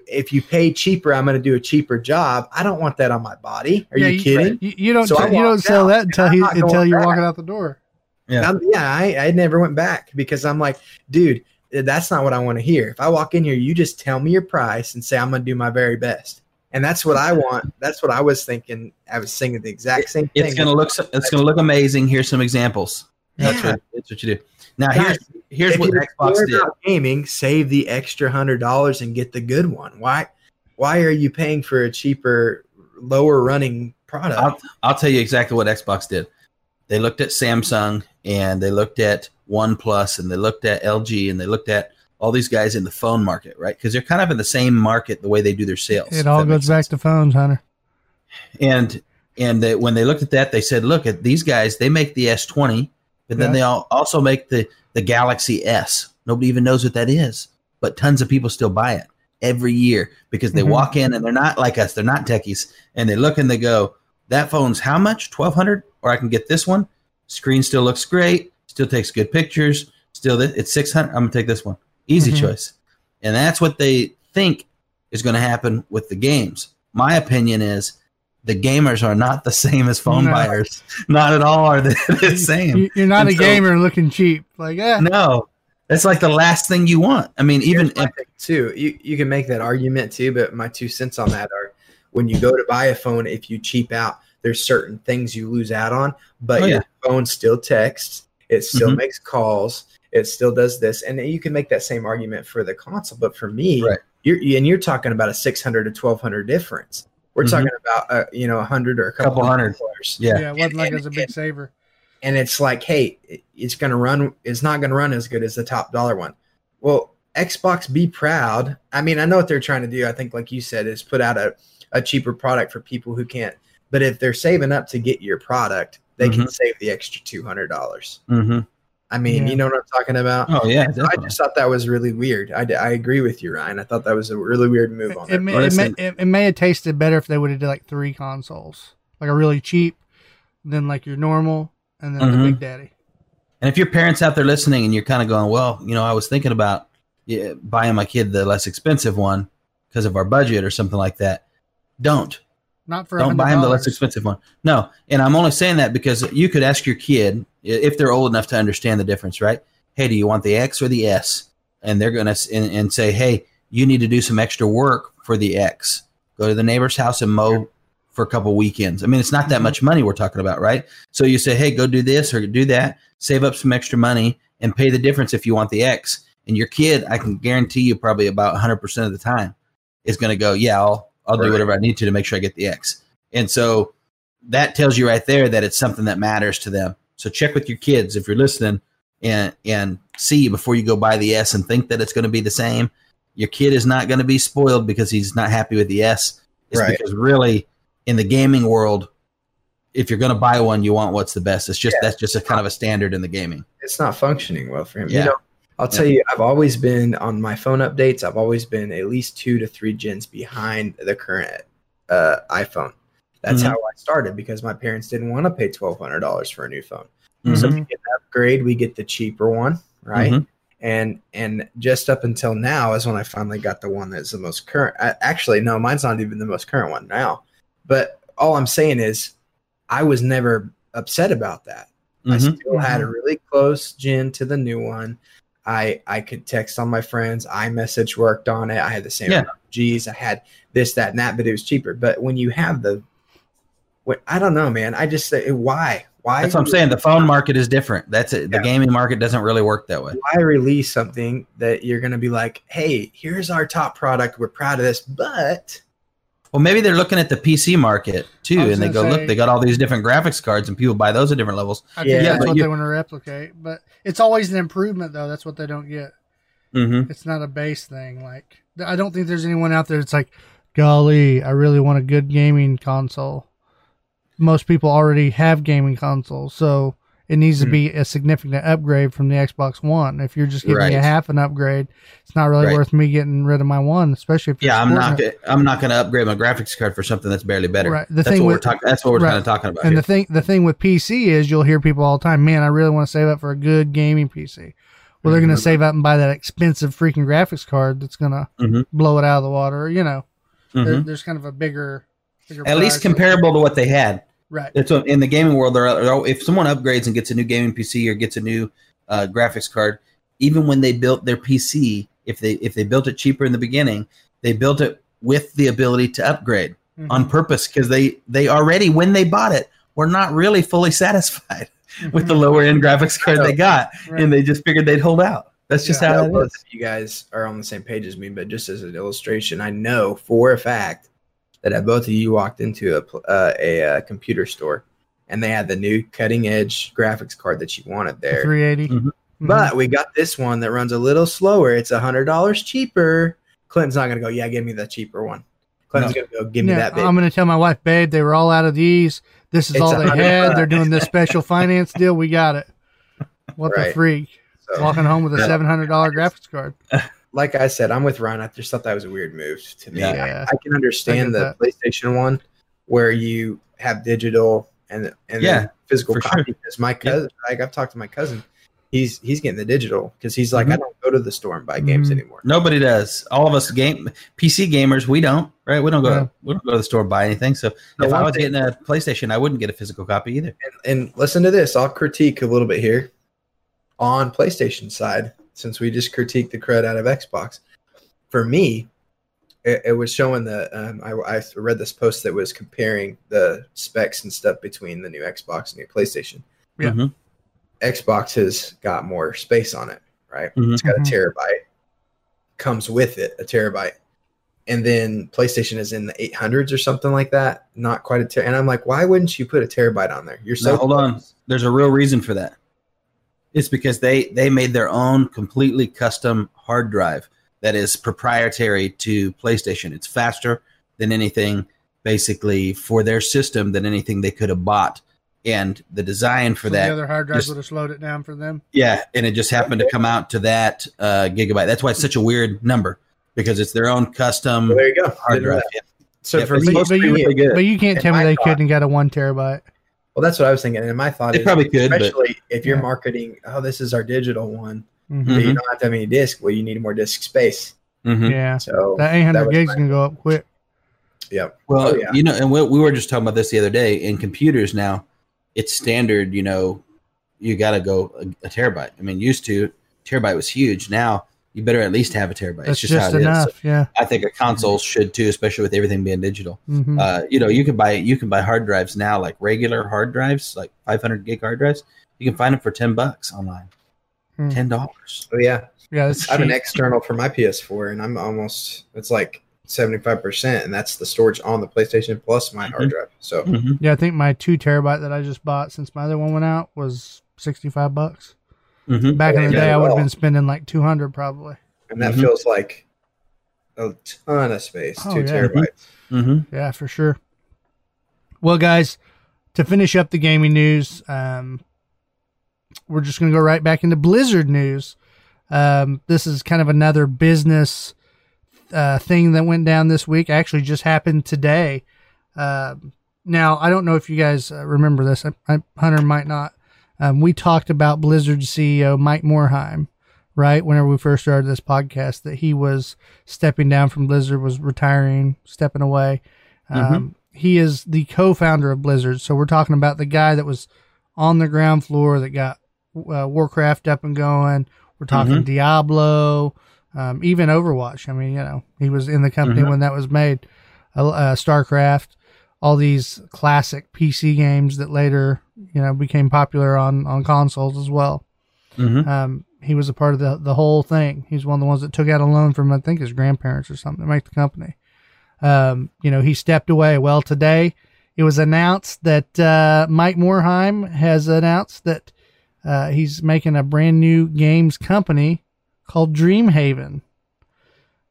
if you pay cheaper, I'm going to do a cheaper job. I don't want that on my body. Are Yeah, you kidding? You, you don't So I you don't sell out, that until he, until you're back. walking out the door. Yeah. Yeah, I, I never went back because I'm like, dude, that's not what I want to hear. If I walk in here, you just tell me your price and say I'm going to do my very best. And that's what I want. That's what I was thinking. I was singing the exact same thing. It's gonna look. so- It's gonna look amazing. Here's some examples. That's Yeah. what. That's what you do. Now Guys, here's here's what Xbox did. gaming, save the extra hundred dollars and get the good one. Why? Why are you paying for a cheaper, lower running product? I'll, I'll tell you exactly what Xbox did. They looked at Samsung and they looked at OnePlus and they looked at LG and they looked at all these guys in the phone market, right? Because they're kind of in the same market the way they do their sales. It all goes back sense. to phones, Hunter. and and they, when they looked at that, they said, "Look at these guys. They make the S20, but then Yeah. they all, also make the the Galaxy S. Nobody even knows what that is, but tons of people still buy it. every year because they Mhm. walk in and they're not like us. They're not techies, and they look and they go, "That phone's how much? Twelve hundred? Or I can get this one. Screen still looks great. Still takes good pictures. Still, th- it's six hundred. I'm gonna take this one. Easy Mhm. choice." And that's what they think is going to happen with the games. My opinion is the gamers are not the same as phone No. buyers. Not at all are they the same. You- You're not And a so- gamer looking cheap. Like, eh. No, that's like the last thing you want. I mean, even Here's my thing, too. You you can make that argument too, but my two cents on that are when you go to buy a phone, if you cheap out, there's certain things you lose out on, but Oh, your phone still texts, it still Mhm. makes calls, it still does this, and you can make that same argument for the console. But for me, Right. you're and you're talking about a 600 to 1200 difference. We're Mhm. talking about uh, you know a hundred or a couple, Couple hundred. dollars. yeah, Yeah, it wasn't like it And- was a big and- saver. and it's like, hey, it's going to run. It's not going to run as good as the top dollar one. Well, Xbox, be proud. I mean, I know what they're trying to do. I think, like you said, is put out a, a cheaper product for people who can't. But if they're saving up to get your product, they can save the extra two hundred dollars. hmm I mean, Yeah. you know what I'm talking about. Oh yeah, So I just thought that was really weird. I, I agree with you, Ryan. I thought that was a really weird move on It their may, it, may, it, it may have tasted better if they would have did like three consoles, like a really cheap, then like your normal, and then the Mhm. Big Daddy. And if your parents out there listening and you're kind of going, well, you know, I was thinking about yeah, buying my kid the less expensive one because of our budget or something like that, don't. Not for Don't buy him the less expensive one. No, and I'm only saying that because you could ask your kid if they're old enough to understand the difference, right? Hey, do you want the X or the S? And they're gonna and, and say, hey, you need to do some extra work for the X. Go to the neighbor's house and mow for a couple weekends. I mean, it's not that mm-hmm. much money we're talking about, right? So you say, hey, go do this or do that, save up some extra money, and pay the difference if you want the X. And your kid, I can guarantee you, probably about 100% of the time, is going to go, yeah, I'll I'll do whatever I need to to make sure I get the X. And so that tells you right there that it's something that matters to them. So check with your kids if you're listening and and see before you go buy the S and think that it's going to be the same. Your kid is not going to be spoiled because he's not happy with the S. It's Right. because really in the gaming world, if you're going to buy one, you want what's the best. It's just that's just a kind of a standard in the gaming. it's not functioning well for him. Yeah. You know, I'll tell you, I've always been on my phone updates. I've always been at least two to three gens behind the current uh, iPhone. That's Mhm. how I started because my parents didn't want to pay twelve hundred dollars for a new phone. Mm-hmm. So we get an upgrade, we get the cheaper one, right? Mhm. And and just up until now is when I finally got the one that's the most current. I, actually, no, mine's not even the most current one now. But all I'm saying is, I was never upset about that. I Mhm. still had a really close gen to the new one. I I could text on my friends. iMessage worked on it. I had the same Yeah. G's. I had this, that, and that, but it was cheaper. But when you have the, what I don't know, man. I just say why, why? That's what I'm saying. The phone market is different. That's it. The Yeah. gaming market doesn't really work that way. Why release something that you're going to be like, hey, here's our top product. We're proud of this, but Well, maybe they're looking at the PC market too, and they go, say- look, they got all these different graphics cards, and people buy those at different levels. I Yeah, that's what you- they want to replicate. But it's always an improvement, though. That's what they don't get. Mm-hmm. It's not a base thing. Like I don't think there's anyone out there that's like, golly, I really want a good gaming console. Most people already have gaming consoles, so it needs to Hmm. be a significant upgrade from the Xbox One. If you're just giving me a half an upgrade, it's not really Right. worth me getting rid of my one, especially if you're Yeah, I'm not. Gonna, I'm not going to upgrade my graphics card for something that's barely better. Right. The that's thing what we're with- talking. That's what we're right. kind of talking about. And here. the thing, the thing with PC is you'll hear people all the time, man, I really want to save up for a good gaming PC. Well, they're going Mm-hmm. to save up and buy that expensive freaking graphics card that's going to Mhm. blow it out of the water. You know, there, Mhm. there's kind of a bigger, bigger At least comparable to what they had. Right. That's what, in the gaming world. They're, they're- if someone upgrades and gets a new gaming PC or gets a new uh, graphics card, even when they built their PC, if they if they built it cheaper in the beginning, they built it with the ability to upgrade Mhm. on purpose because they they already when they bought it were not really fully satisfied with the lower end graphics card they got, Right. and they just figured they'd hold out. That's just Yeah. How know it both is. of you guys are on the same page as me, but just as an illustration, I know for a fact that both of you walked into a uh, a, uh computer store and they had the new cutting edge graphics card that you wanted there. 380. Mhm. Mhm. But we got this one that runs a little slower. It's a hundred dollars cheaper. Clinton's not gonna go. Yeah, give me the cheaper one. Clinton's gonna go. Give me that. Big. I'm going to tell my wife, babe, they were all out of these. This is It's all they had. bucks. They're doing this special finance deal. We got it. What the freak? So, Walking home with a $700 graphics card. like I said, I'm with Ryan. I just thought that was a weird move to me. Yeah. I, I can understand I the get PlayStation one where you have digital and and Yeah, physical sure. copy. Because my cousin, like I've talked to my cousin, he's he's getting the digital because he's like, Mhm. I don't go to the store and buy games Mhm. anymore. Nobody does. All of us game PC gamers, we don't, right? We don't go. Yeah. We don't go to the store and buy anything. So The if I was thing- getting a PlayStation, I wouldn't get a physical copy either. And, and listen to this. I'll critique a little bit here on PlayStation side since we just critiqued the crud out of Xbox. For me, it, it was showing the um, I, I read this post that was comparing the specs and stuff between the new Xbox and the PlayStation. Yeah. Mhm. Xbox has got more space on it, right? Mhm. It's got a terabyte, comes with it a terabyte, and then PlayStation is in the 800s or something like that. Not quite a ter. And I'm like, why wouldn't you put a terabyte on there? You're so Now, hold on. There's a real reason for that. It's because they they made their own completely custom hard drive that is proprietary to PlayStation. It's faster than anything basically for their system than anything they could have bought. And the design for So that the other hard drives just- would have slowed it down for them. Yeah, and it just happened to come out to that uh, gigabyte. That's why it's such a weird number because it's their own custom Well, there you go. hard drive. Yeah. So Yeah, for me, supposed but you- really. But you can't And tell me they thought- couldn't get a one terabyte. Well, that's what I was thinking. And my thought They is, probably could, but especially if you're Yeah. marketing, oh, this is our digital one, Mhm. but you don't have to have any disk. Well, you need more disk space. Mhm. Yeah, So that 800 that gigs my- can go up quick. Yep. Well, Oh, yeah. you know, and we, we were just talking about this the other day. In computers now, it's standard. You know, you got to go a, a terabyte. I mean, used to terabyte was huge. Now you better at least have a terabyte. That's it's just, just, how it is. enough. Yeah. I think a console should too, especially with everything being digital. Mhm. Uh, you know, you can buy you can buy hard drives now, like regular hard drives, like 500 gig hard drives. You can find them for 10 bucks online. Hmm. Ten dollars. Oh yeah. yeah, that's I have an external for my PS4, and I'm almost it's like 75 percent, and that's the storage on the PlayStation plus my hard Mhm. drive. So Mm-hmm. Yeah, I think my two terabyte that I just bought since my other one went out was 65 bucks. Mm-hmm. Back in the day, I would have been spending like 200 probably. and that Mhm. feels like a ton of space. Oh, two yeah. terabytes. Mm-hmm. Yeah, for sure. Well, guys, to finish up the gaming news, um, we're just going to go right back into Blizzard news. Um, this is kind of another business uh, thing that went down this week. Actually, just happened today. Um, now, I don't know if you guys uh, remember this. I, I, Hunter might not. Um, we talked about Blizzard CEO Mike Morhaime, right? Whenever we first started this podcast, that he was stepping down from Blizzard, was retiring, stepping away. Um, He is the co-founder of Blizzard, so we're talking about the guy that was on the ground floor that got uh, Warcraft up and going. We're talking Mhm. Diablo, um, even Overwatch. I mean, you know, he was in the company Mhm. when that was made. Uh, uh, StarCraft, all these classic PC games that later, you know, became popular on on consoles as well. Mm-hmm. Um, he was a part of the the whole thing. He's one of the ones that took out a loan from I think his grandparents or something to make the company. Um, you know, he stepped away. Well, today it was announced that uh, Mike Morhaime has announced that uh, he's making a brand new games company called Dreamhaven,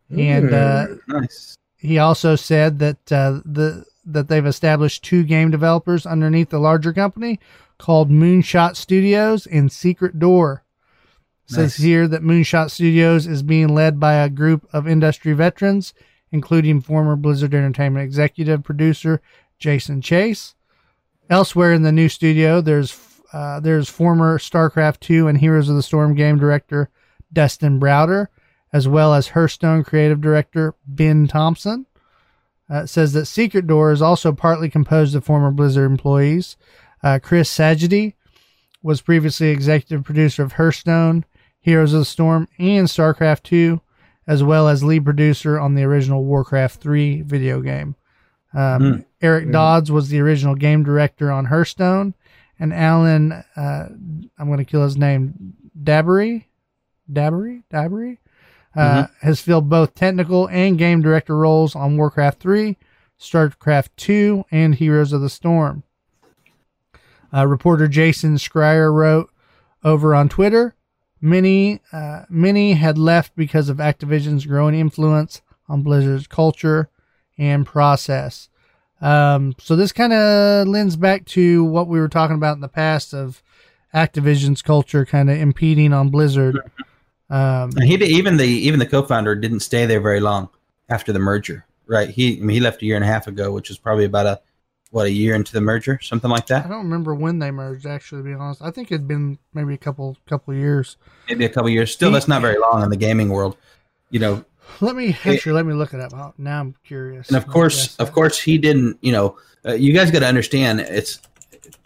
and uh, Nice. he also said that uh, the that they've established two game developers underneath the larger company called Moonshot Studios and Secret Door. It Says here that Moonshot Studios is being led by a group of industry veterans, including former Blizzard Entertainment executive producer Jason Chayes. Elsewhere in the new studio, there's uh, there's former StarCraft 2 and Heroes of the Storm game director Dustin Browder, as well as Hearthstone creative director Ben Thompson. Uh, says that Secret Door is also partly composed of former Blizzard employees. Uh, Chris Sigaty was previously executive producer of Hearthstone, Heroes of the Storm, and StarCraft 2, as well as lead producer on the original Warcraft 3 video game. Um, Hmm. Eric Hmm. Dodds was the original game director on Hearthstone, and Alan, uh, I'm going to kill his name, Dabbery, Dabbery, Dabbery, uh, has filled both technical and game director roles on Warcraft 3, StarCraft 2, and Heroes of the Storm. Uh, reporter Jason Schreier wrote over on Twitter, many, uh, many had left because of Activision's growing influence on Blizzard's culture and process. Um, so this kind of lends back to what we were talking about in the past of Activision's culture kind of impeding on Blizzard. Um, And he even the even the co-founder didn't stay there very long after the merger, right? He I mean, he left a year and a half ago, which was probably about a what a year into the merger, something like that. I don't remember when they merged. Actually, to be honest, I think it'd been maybe a couple couple years. Maybe a couple years. Still, that's not very long in the gaming world, you know. Let me actually let me look it up. Oh, Now I'm curious. And of course, of course, he didn't. You know, uh, you guys got to understand. It's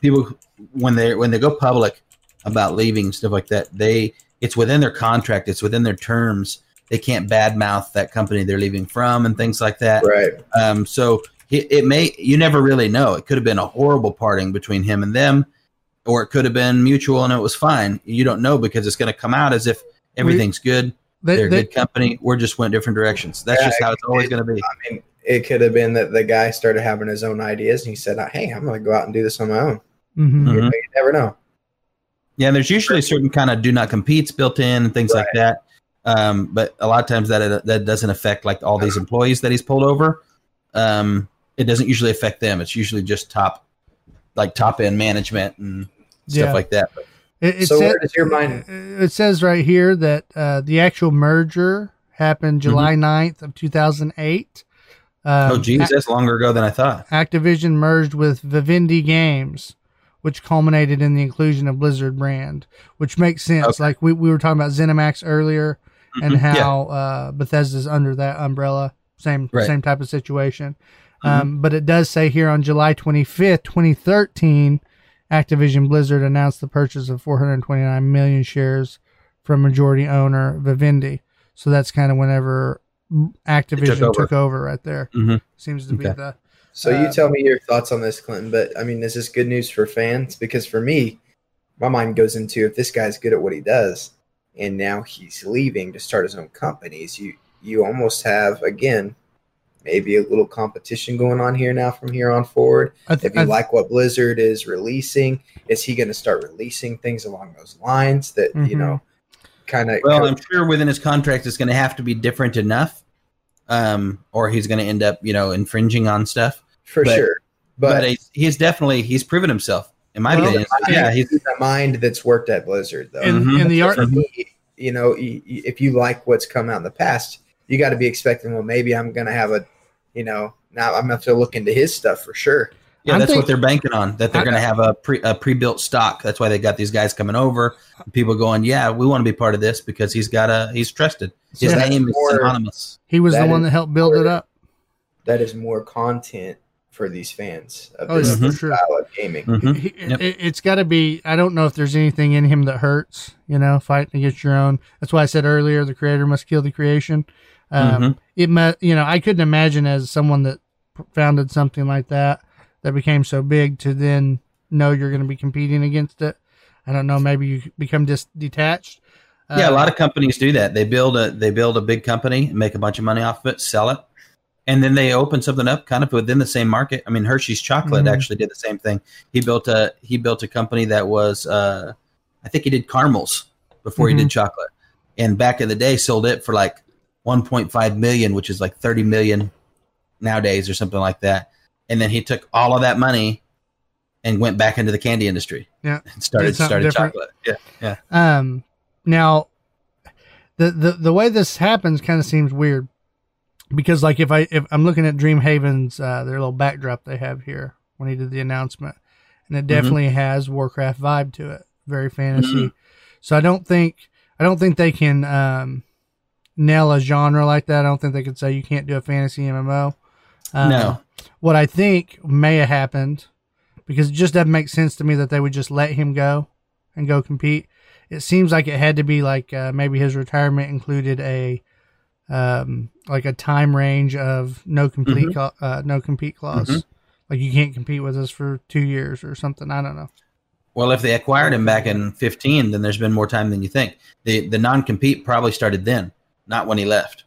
people when they when they go public about leaving stuff like that. They it's within their contract. It's within their terms. They can't badmouth that company they're leaving from and things like that. Right. Um, so it, it may you never really know. It could have been a horrible parting between him and them, or it could have been mutual and it was fine. You don't know because it's going to come out as if everything's good. they, They're they, good company. We're just went different directions. That's Yeah, just how it's always going to be. I mean, it could have been that the guy started having his own ideas and he said, "Hey, I'm going to go out and do this on my own." Mhm. Mhm. You, know, you never know. Yeah, and there's usually certain kind of do not competes built in and things like that. Um, but a lot of times that that doesn't affect like all these employees that he's pulled over. Um, it doesn't usually affect them. It's usually just top, like top end management and stuff Yeah. like that. But It, it so said- where does your mind? It says right here that uh, the actual merger happened July 9th of 2008. Um, Mm-hmm. oh, geez, that's longer ago than I thought. Activision merged with Vivendi Games, which culminated in the inclusion of Blizzard brand, which makes sense. Okay. Like we, we were talking about ZeniMax earlier and Mhm. how uh, Bethesda's under that umbrella. Same Right. same type of situation. Mhm. Um, but it does say here on July 25th, 2013, Activision Blizzard announced the purchase of 429 million shares from majority owner Vivendi. So that's kind of whenever Activision over. took over right there. Mhm. Seems to be the So you Uh, tell me your thoughts on this, Clinton. But I mean, this is good news for fans? Because for me, my mind goes into if this guy's good at what he does, and now he's leaving to start his own companies. You you almost have again maybe a little competition going on here now from here on forward. Th- If you I- like what Blizzard is releasing, is he going to start releasing things along those lines that you Mhm. know kind of Well, I'm sure within his contract it's going to have to be different enough, um, or he's going to end up, you know, infringing on stuff. For but- sure? But, But, he's, he's definitely he's proven himself, in my Well, opinion. and- yeah, he's he's a mind that's worked at Blizzard though. in, Mhm. in the art me, you know, y- y- if you like what's come out in the past, you got to be expecting. Well, maybe I'm going to have a, you know, now I'm going to have to look into his stuff for sure. Yeah, I'm that's think- what they're banking on. That they're going to have a pre a pre built stock. That's why they got these guys coming over. People going, yeah, we want to be part of this because he's got a he's trusted. His Yeah. name is More- synonymous. he was the one is- that helped build it up. That is more content for these fans of Oh, this yeah, for sure. style of gaming. Mhm. He- Yep. it, has got to be. I don't know if there's anything in him that hurts. You know, fighting against your own. That's why I said earlier, the creator must kill the creation. Um, Mhm. It must. You know, I couldn't imagine as someone that founded something like that that became so big to then know you're going to be competing against it. I don't know. Maybe you become just detached. yeah, a lot of companies do that. They build a they build a big company, make a bunch of money off of it, sell it, and then they open something up kind of within the same market. I mean, Hershey's Chocolate Mhm. actually did the same thing. He built a he built a company that was uh, I think he did caramels before he did chocolate, and back in the day sold it for like 1.5 million, which is like 30 million nowadays or something like that. And then he took all of that money and went back into the candy industry. Yeah. and started started different. chocolate. Yeah, yeah. Um, now, the the the way this happens kind of seems weird because, like, if I if I'm looking at Dreamhaven's uh, their little backdrop they have here when he did the announcement, and it definitely has Warcraft vibe to it, very fantasy. So I don't think I don't think they can um, nail a genre like that. I don't think they could say you can't do a fantasy MMO. Um, No. What I think may have happened because it just doesn't make sense to me that they would just let him go and go compete. It seems like it had to be like uh, maybe his retirement included a um, like a time range of no complete cla- uh, no compete clause. Mhm. Like you can't compete with us for two years or something. I don't know. Well, if they acquired him back in 15, then there's been more time than you think. The the non compete probably started then, not when he left.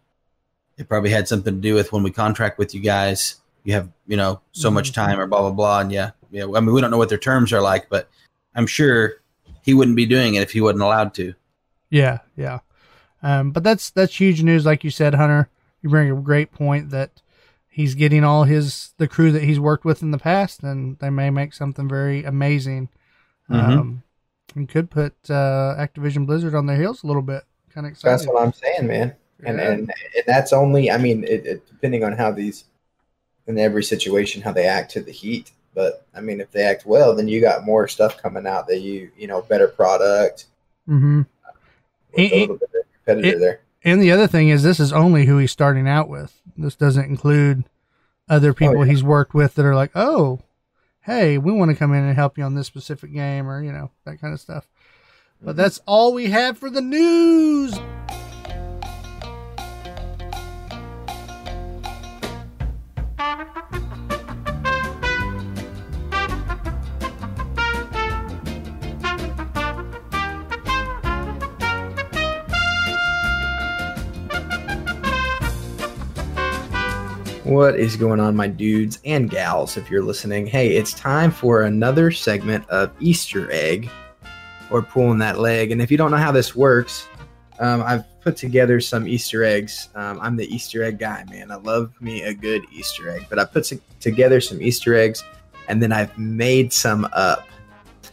It probably had something to do with when we contract with you guys. You have you know so much Mm-hmm. time or blah blah blah, and yeah, yeah. I mean, we don't know what their terms are like, but I'm sure he wouldn't be doing it if he wasn't allowed to. Yeah, yeah. Um, but that's that's huge news, like you said, Hunter. You bring a great point that he's getting all his the crew that he's worked with in the past, and they may make something very amazing. Mhm. Um, and could put uh, Activision Blizzard on their heels a little bit kind of excited. That's what I'm saying, man. And Yeah. and, and that's only. I mean, it, it, depending on how these, in every situation, how they act to the heat. But I mean, if they act well, then you got more stuff coming out that you you know better product. hmm with a little bit of competitor it- there. And the other thing is, this is only who he's starting out with. This doesn't include other oh, people Oh, yeah. he's worked with that are like, oh, hey, we want to come in and help you on this specific game, or you know that kind of stuff. But that's all we have for the news. What is going on, my dudes and gals? If you're listening, hey, it's time for another segment of Easter egg or pulling that leg. And if you don't know how this works, um, I've put together some Easter eggs. Um, I'm the Easter egg guy, man. I love me a good Easter egg, but I put to- together some Easter eggs and then I've made some up.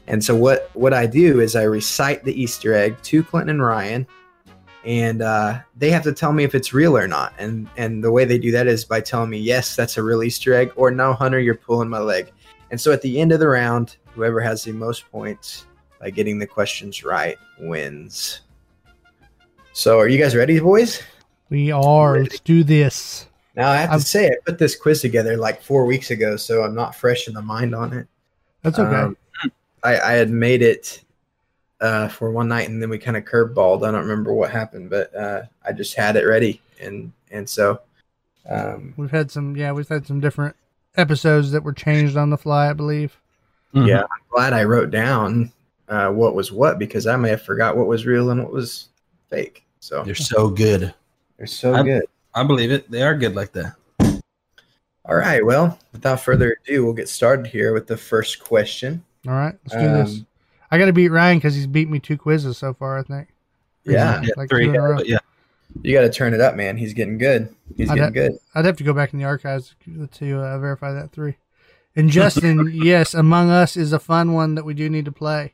And so what what I do is I recite the Easter egg to Clinton and Ryan, and uh, they have to tell me if it's real or not. And and the way they do that is by telling me yes, that's a real Easter egg, or no, Hunter, you're pulling my leg. And so at the end of the round, whoever has the most points by getting the questions right wins. So are you guys ready, boys? We are. Let's do this. Now I have to I'm- say I put this quiz together like four weeks ago, so I'm not fresh in the mind on it. That's okay. Um, I, I had made it uh, for one night, and then we kind of curveballed. I don't remember what happened, but uh, I just had it ready, and and so um, we've had some, yeah, we've had some different episodes that were changed on the fly, I believe. Mhm. Yeah. I'm glad I wrote down uh, what was what because I may have forgot what was real and what was fake. So They're so good. they're so I'm- good. I believe it. They are good like that. All right. Well, without further ado, we'll get started here with the first question. All right, let's do this. I got to beat Ryan because he's beat me two quizzes so far. I think. Yeah, Yeah, like three. two in a row. But yeah, you got to turn it up, man. He's getting good. He's I'd getting ha- good. I'd have to go back in the archives to uh, verify that three. And Justin, yes, Among Us is a fun one that we do need to play.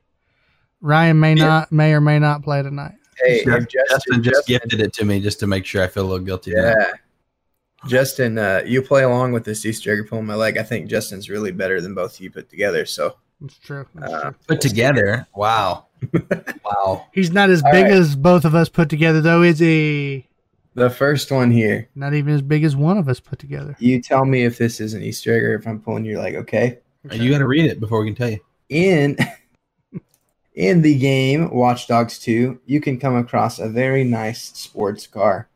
Ryan may Yeah. not, may or may not play tonight. Hey, Justin, and Justin, Justin just Justin- gifted it to me just to make sure I feel a little guilty. now. Yeah. Justin, uh, you play along with this Easter egg you're pulling my leg. I think Justin's really better than both of you put together. So That's true. That's Uh. Put together. Wow. wow. He's not as all big right. as both of us put together, though, is he? the first one here, Not even as big as one of us put together. you tell me if this is an Easter egg or if I'm pulling your leg. Okay. You got to read it before we can tell you. In in the game Watch Dogs 2, you can come across a very nice sports car.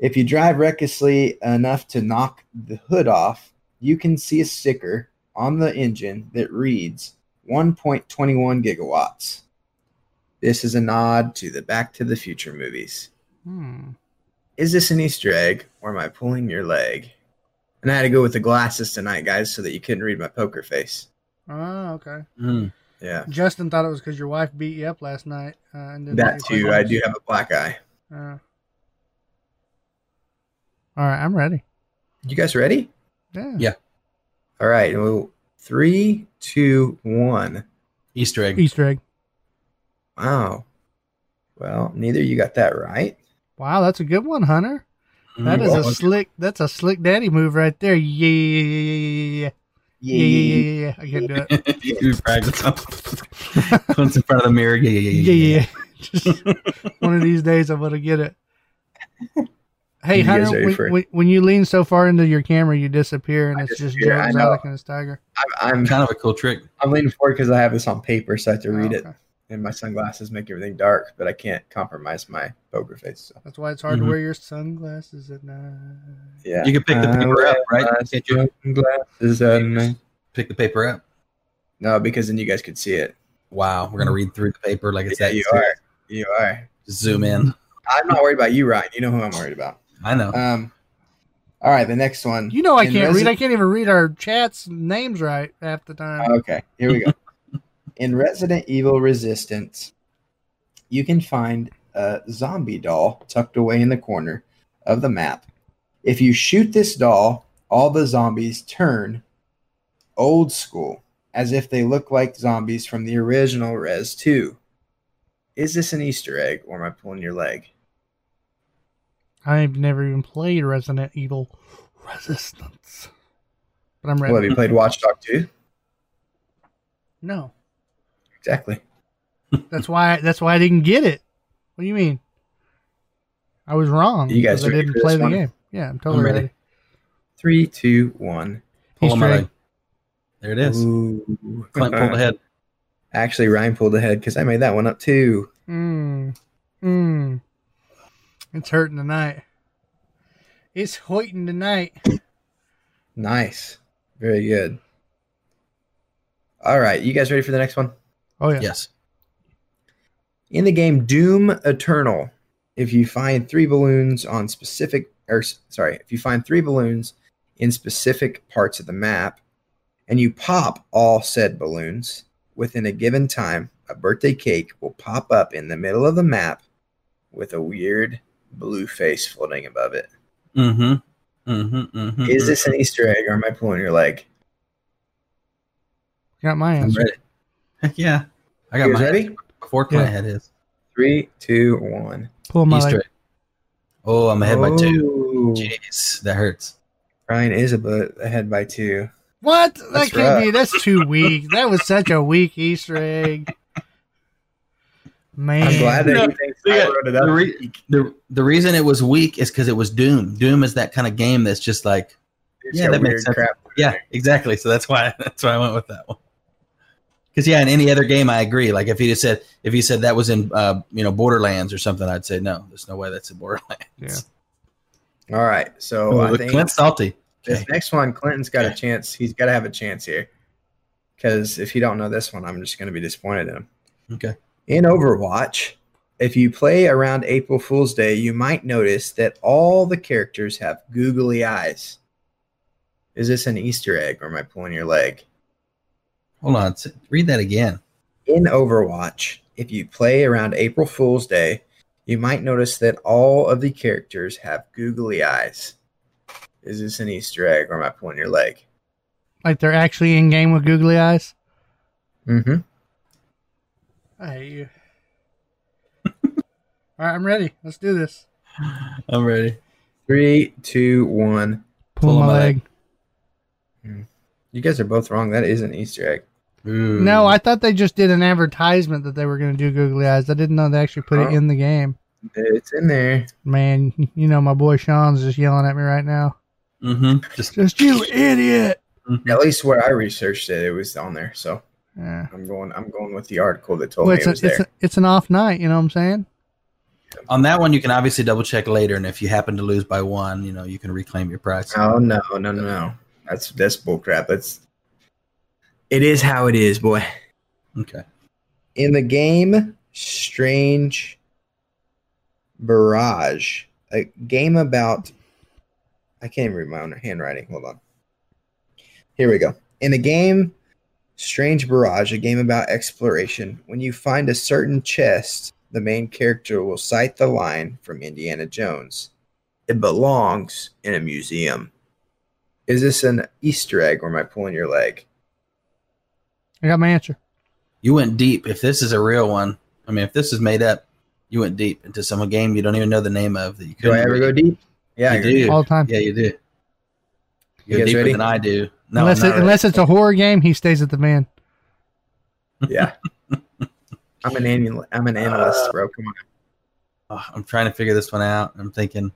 If you drive recklessly enough to knock the hood off, you can see a sticker on the engine that reads 1.21 gigawatts. This is a nod to the Back to the Future movies. Hmm. Is this an Easter egg or am I pulling your leg? And I had to go with the glasses tonight, guys, so that you couldn't read my poker face. Oh, okay. Mm. Yeah. Justin thought it was because your wife beat you up last night. Uh, and didn't That too. I do have a black eye. Uh, all right, I'm ready. You guys ready? Yeah. Yeah. All right. Well, three, two, one. Easter egg. Easter egg. Wow. Well, neither you got that right. Wow, that's a good one, Hunter. That is a mm-hmm. slick. That's a slick daddy move right there. Yeah, yeah, yeah, yeah, yeah. yeah, yeah, yeah, yeah, yeah. I can't do it. you practice up. Once in front of the mirror. Yeah, yeah, yeah, yeah. yeah. Just one of these days, I'm gonna get it. Hey, You Hunter, when, for when, when you lean so far into your camera, you disappear, and I it's just disappear, Joe I Exotic and his tiger. I'm I'm, Kind of a cool trick. I'm leaning forward because I have this on paper, so I have to read Oh, it. And my sunglasses make everything dark, but I can't compromise my poker face. So That's why it's hard Mhm. to wear your sunglasses at night. yeah, You can pick the paper wear up, right? my Can't you? Sunglasses at night. Pick the paper up. No, because then you guys could see it. Wow. We're gonna read through the paper like it's yeah, that. you serious. are. You are. Zoom in. I'm not worried about you, Ryan. You know who I'm worried about. I know. Um. All right, the next one. You know I In can't read. I can't even read our chats names right half the time. Okay, here we go. In Resident Evil Resistance, you can find a zombie doll tucked away in the corner of the map. If you shoot this doll, all the zombies turn old school, as if they look like zombies from the original Res 2. Is this an Easter egg or am I pulling your leg? I've never even played Resident Evil Resistance, but I'm ready. Well, have you played Watch Dogs 2? no, Exactly. that's why. That's why I didn't get it. What do you mean? I was wrong. You guys because I didn't play the one? game. Yeah, I'm totally I'm ready. ready. Three, two, one. Pull Easter my leg. There it is. Ooh. Clint pulled ahead. Actually, Ryan pulled ahead because I made that one up too. Mmm. Mmm. It's hurting tonight. It's hoiting tonight. Nice. Very good. All right. You guys ready for the next one? Oh yeah. Yes. In the game Doom Eternal, if you find three balloons on specific, or sorry, if you find three balloons in specific parts of the map, and you pop all said balloons within a given time, a birthday cake will pop up in the middle of the map with a weird blue face floating above it. Mm-hmm. Mm-hmm. mm-hmm Is this an Easter egg, or am I pulling your leg? Got my I'm answer. ready. Yeah. I got You my ready? before Clint Yeah. had his. Three, two, one. Pull my Easter egg. Oh, I'm ahead by two. Jeez, that hurts. Ryan is a bit ahead by two. What? That can't rough. be. That's too weak. That was such a weak Easter egg. Man. I'm glad that No, you think yeah, wrote it The, up. re- the, the reason it was weak is because it was Doom. Doom is that kind of game that's just like, It's yeah, that makes sense. crap. yeah, exactly. So that's why that's why I went with that one. Because yeah, in any other game, I agree. Like if he just said if he said that was in uh, you know Borderlands or something, I'd say no. There's no way that's in Borderlands. Yeah. All right. So Oh, I think Clint's salty. this Okay. next one, Clinton's got a chance. He's got to have a chance here. Because if you don't know this one, I'm just going to be disappointed in him. Okay. In Overwatch, if you play around April Fool's Day, you might notice that all the characters have googly eyes. Is this an Easter egg or am I pulling your leg? Hold on. Read that again. In Overwatch, if you play around April Fool's Day, you might notice that all of the characters have googly eyes. Is this an Easter egg or am I pulling your leg? Like they're actually in game with googly eyes. Mm-hmm. I hate you. All right, I'm ready. Let's do this. I'm ready. Three, two, one. Pull, Pull my my leg. leg. You guys are both wrong. That is an Easter egg. Ooh. No, I thought they just did an advertisement that they were going to do googly eyes. I didn't know they actually put it Oh. in the game. It's in there. Man, you know my boy Sean's just yelling at me right now. Mm-hmm. Just Just you idiot. At least where I researched it, it was on there. So Yeah. I'm going. I'm going with the article that told Well, me it's, it a, was it's, there. a, it's an off night, you know what I'm saying? on that one. You can obviously double check later, and if you happen to lose by one, you know you can reclaim your prize. Oh no, no, no, no. That's that's bullcrap. That's. It is how it is, boy. Okay. In the game, Strange Brigade, a game about. I can't even read my own handwriting. Hold on. Here we go. In the game, Strange Brigade, a game about exploration, when you find a certain chest, the main character will cite the line from Indiana Jones It belongs in a museum. Is this an Easter egg or am I pulling your leg? I got my answer. You went deep. If this is a real one, I mean, if this is made up, you went deep into some game you don't even know the name of that you couldn't. I ever read. go deep? Yeah, You I do. deep. All the time. Yeah, you do. You You deeper ready? than I do. No, unless it, not unless it's a horror game, he stays at the van. Yeah. I'm an anal- I'm an analyst, bro. Come on. Oh, I'm trying to figure this one out. I'm thinking.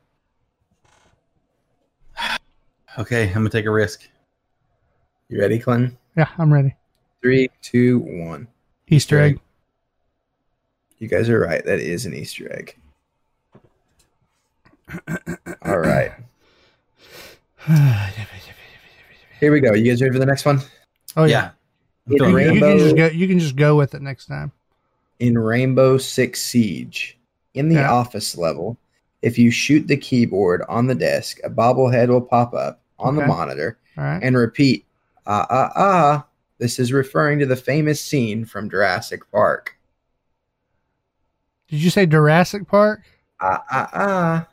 Okay, I'm gonna take a risk. You ready, Clinton? Yeah, I'm ready. Three, two, one. Easter egg. You guys are right. That is an Easter egg. All right. Here we go. You guys ready for the next one? oh yeah. yeah. In feeling You, can Rainbow- just go. You can just go with it next time. In Rainbow Six Siege, in the Yeah. office level, if you shoot the keyboard on the desk, a bobblehead will pop up on the monitor right. and repeat, ah, ah, ah. This is referring to the famous scene from Jurassic Park. Did you say Jurassic Park? Ah, ah, ah.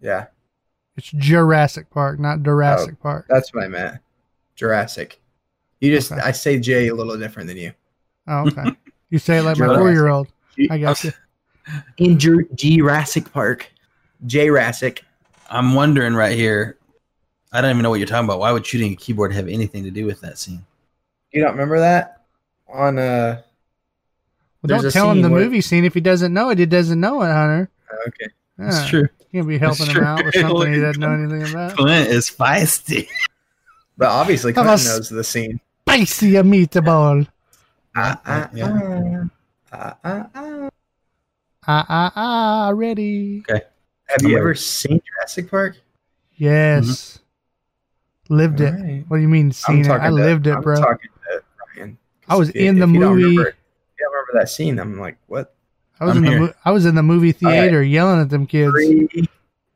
Yeah, It's Jurassic Park, not Jurassic Oh. Park. that's what I meant. Jurassic. You just, Okay. I say J a little different than you. Oh, okay. you say it like my four year old. I got you. In Jur- Jurassic Park, Jurassic. I'm wondering right here. I don't even know what you're talking about. Why would shooting a keyboard have anything to do with that scene? You don't remember that on uh? Well, don't a tell him the where- movie scene if he doesn't know it. He doesn't know it, Hunter. Okay. That's Yeah, true. You can't be helping That's him out with something he doesn't know anything about. Clint is feisty. But obviously, How Clinton about- knows the scene. Spicy a meatball. Ah, ah, Yeah. ah, ah, ah. Ah ah ah! Ready? Have I'm you ready. ever seen Jurassic Park? Yes. Lived it. Alright. What do you mean seen it? I to- lived it, I'm bro. talking to Ryan. I was If you- in the if you don't movie. remember- if you don't remember that scene? I'm like, what? I was I'm in the here. mo- I was in the movie All right. theater yelling at them kids. Three,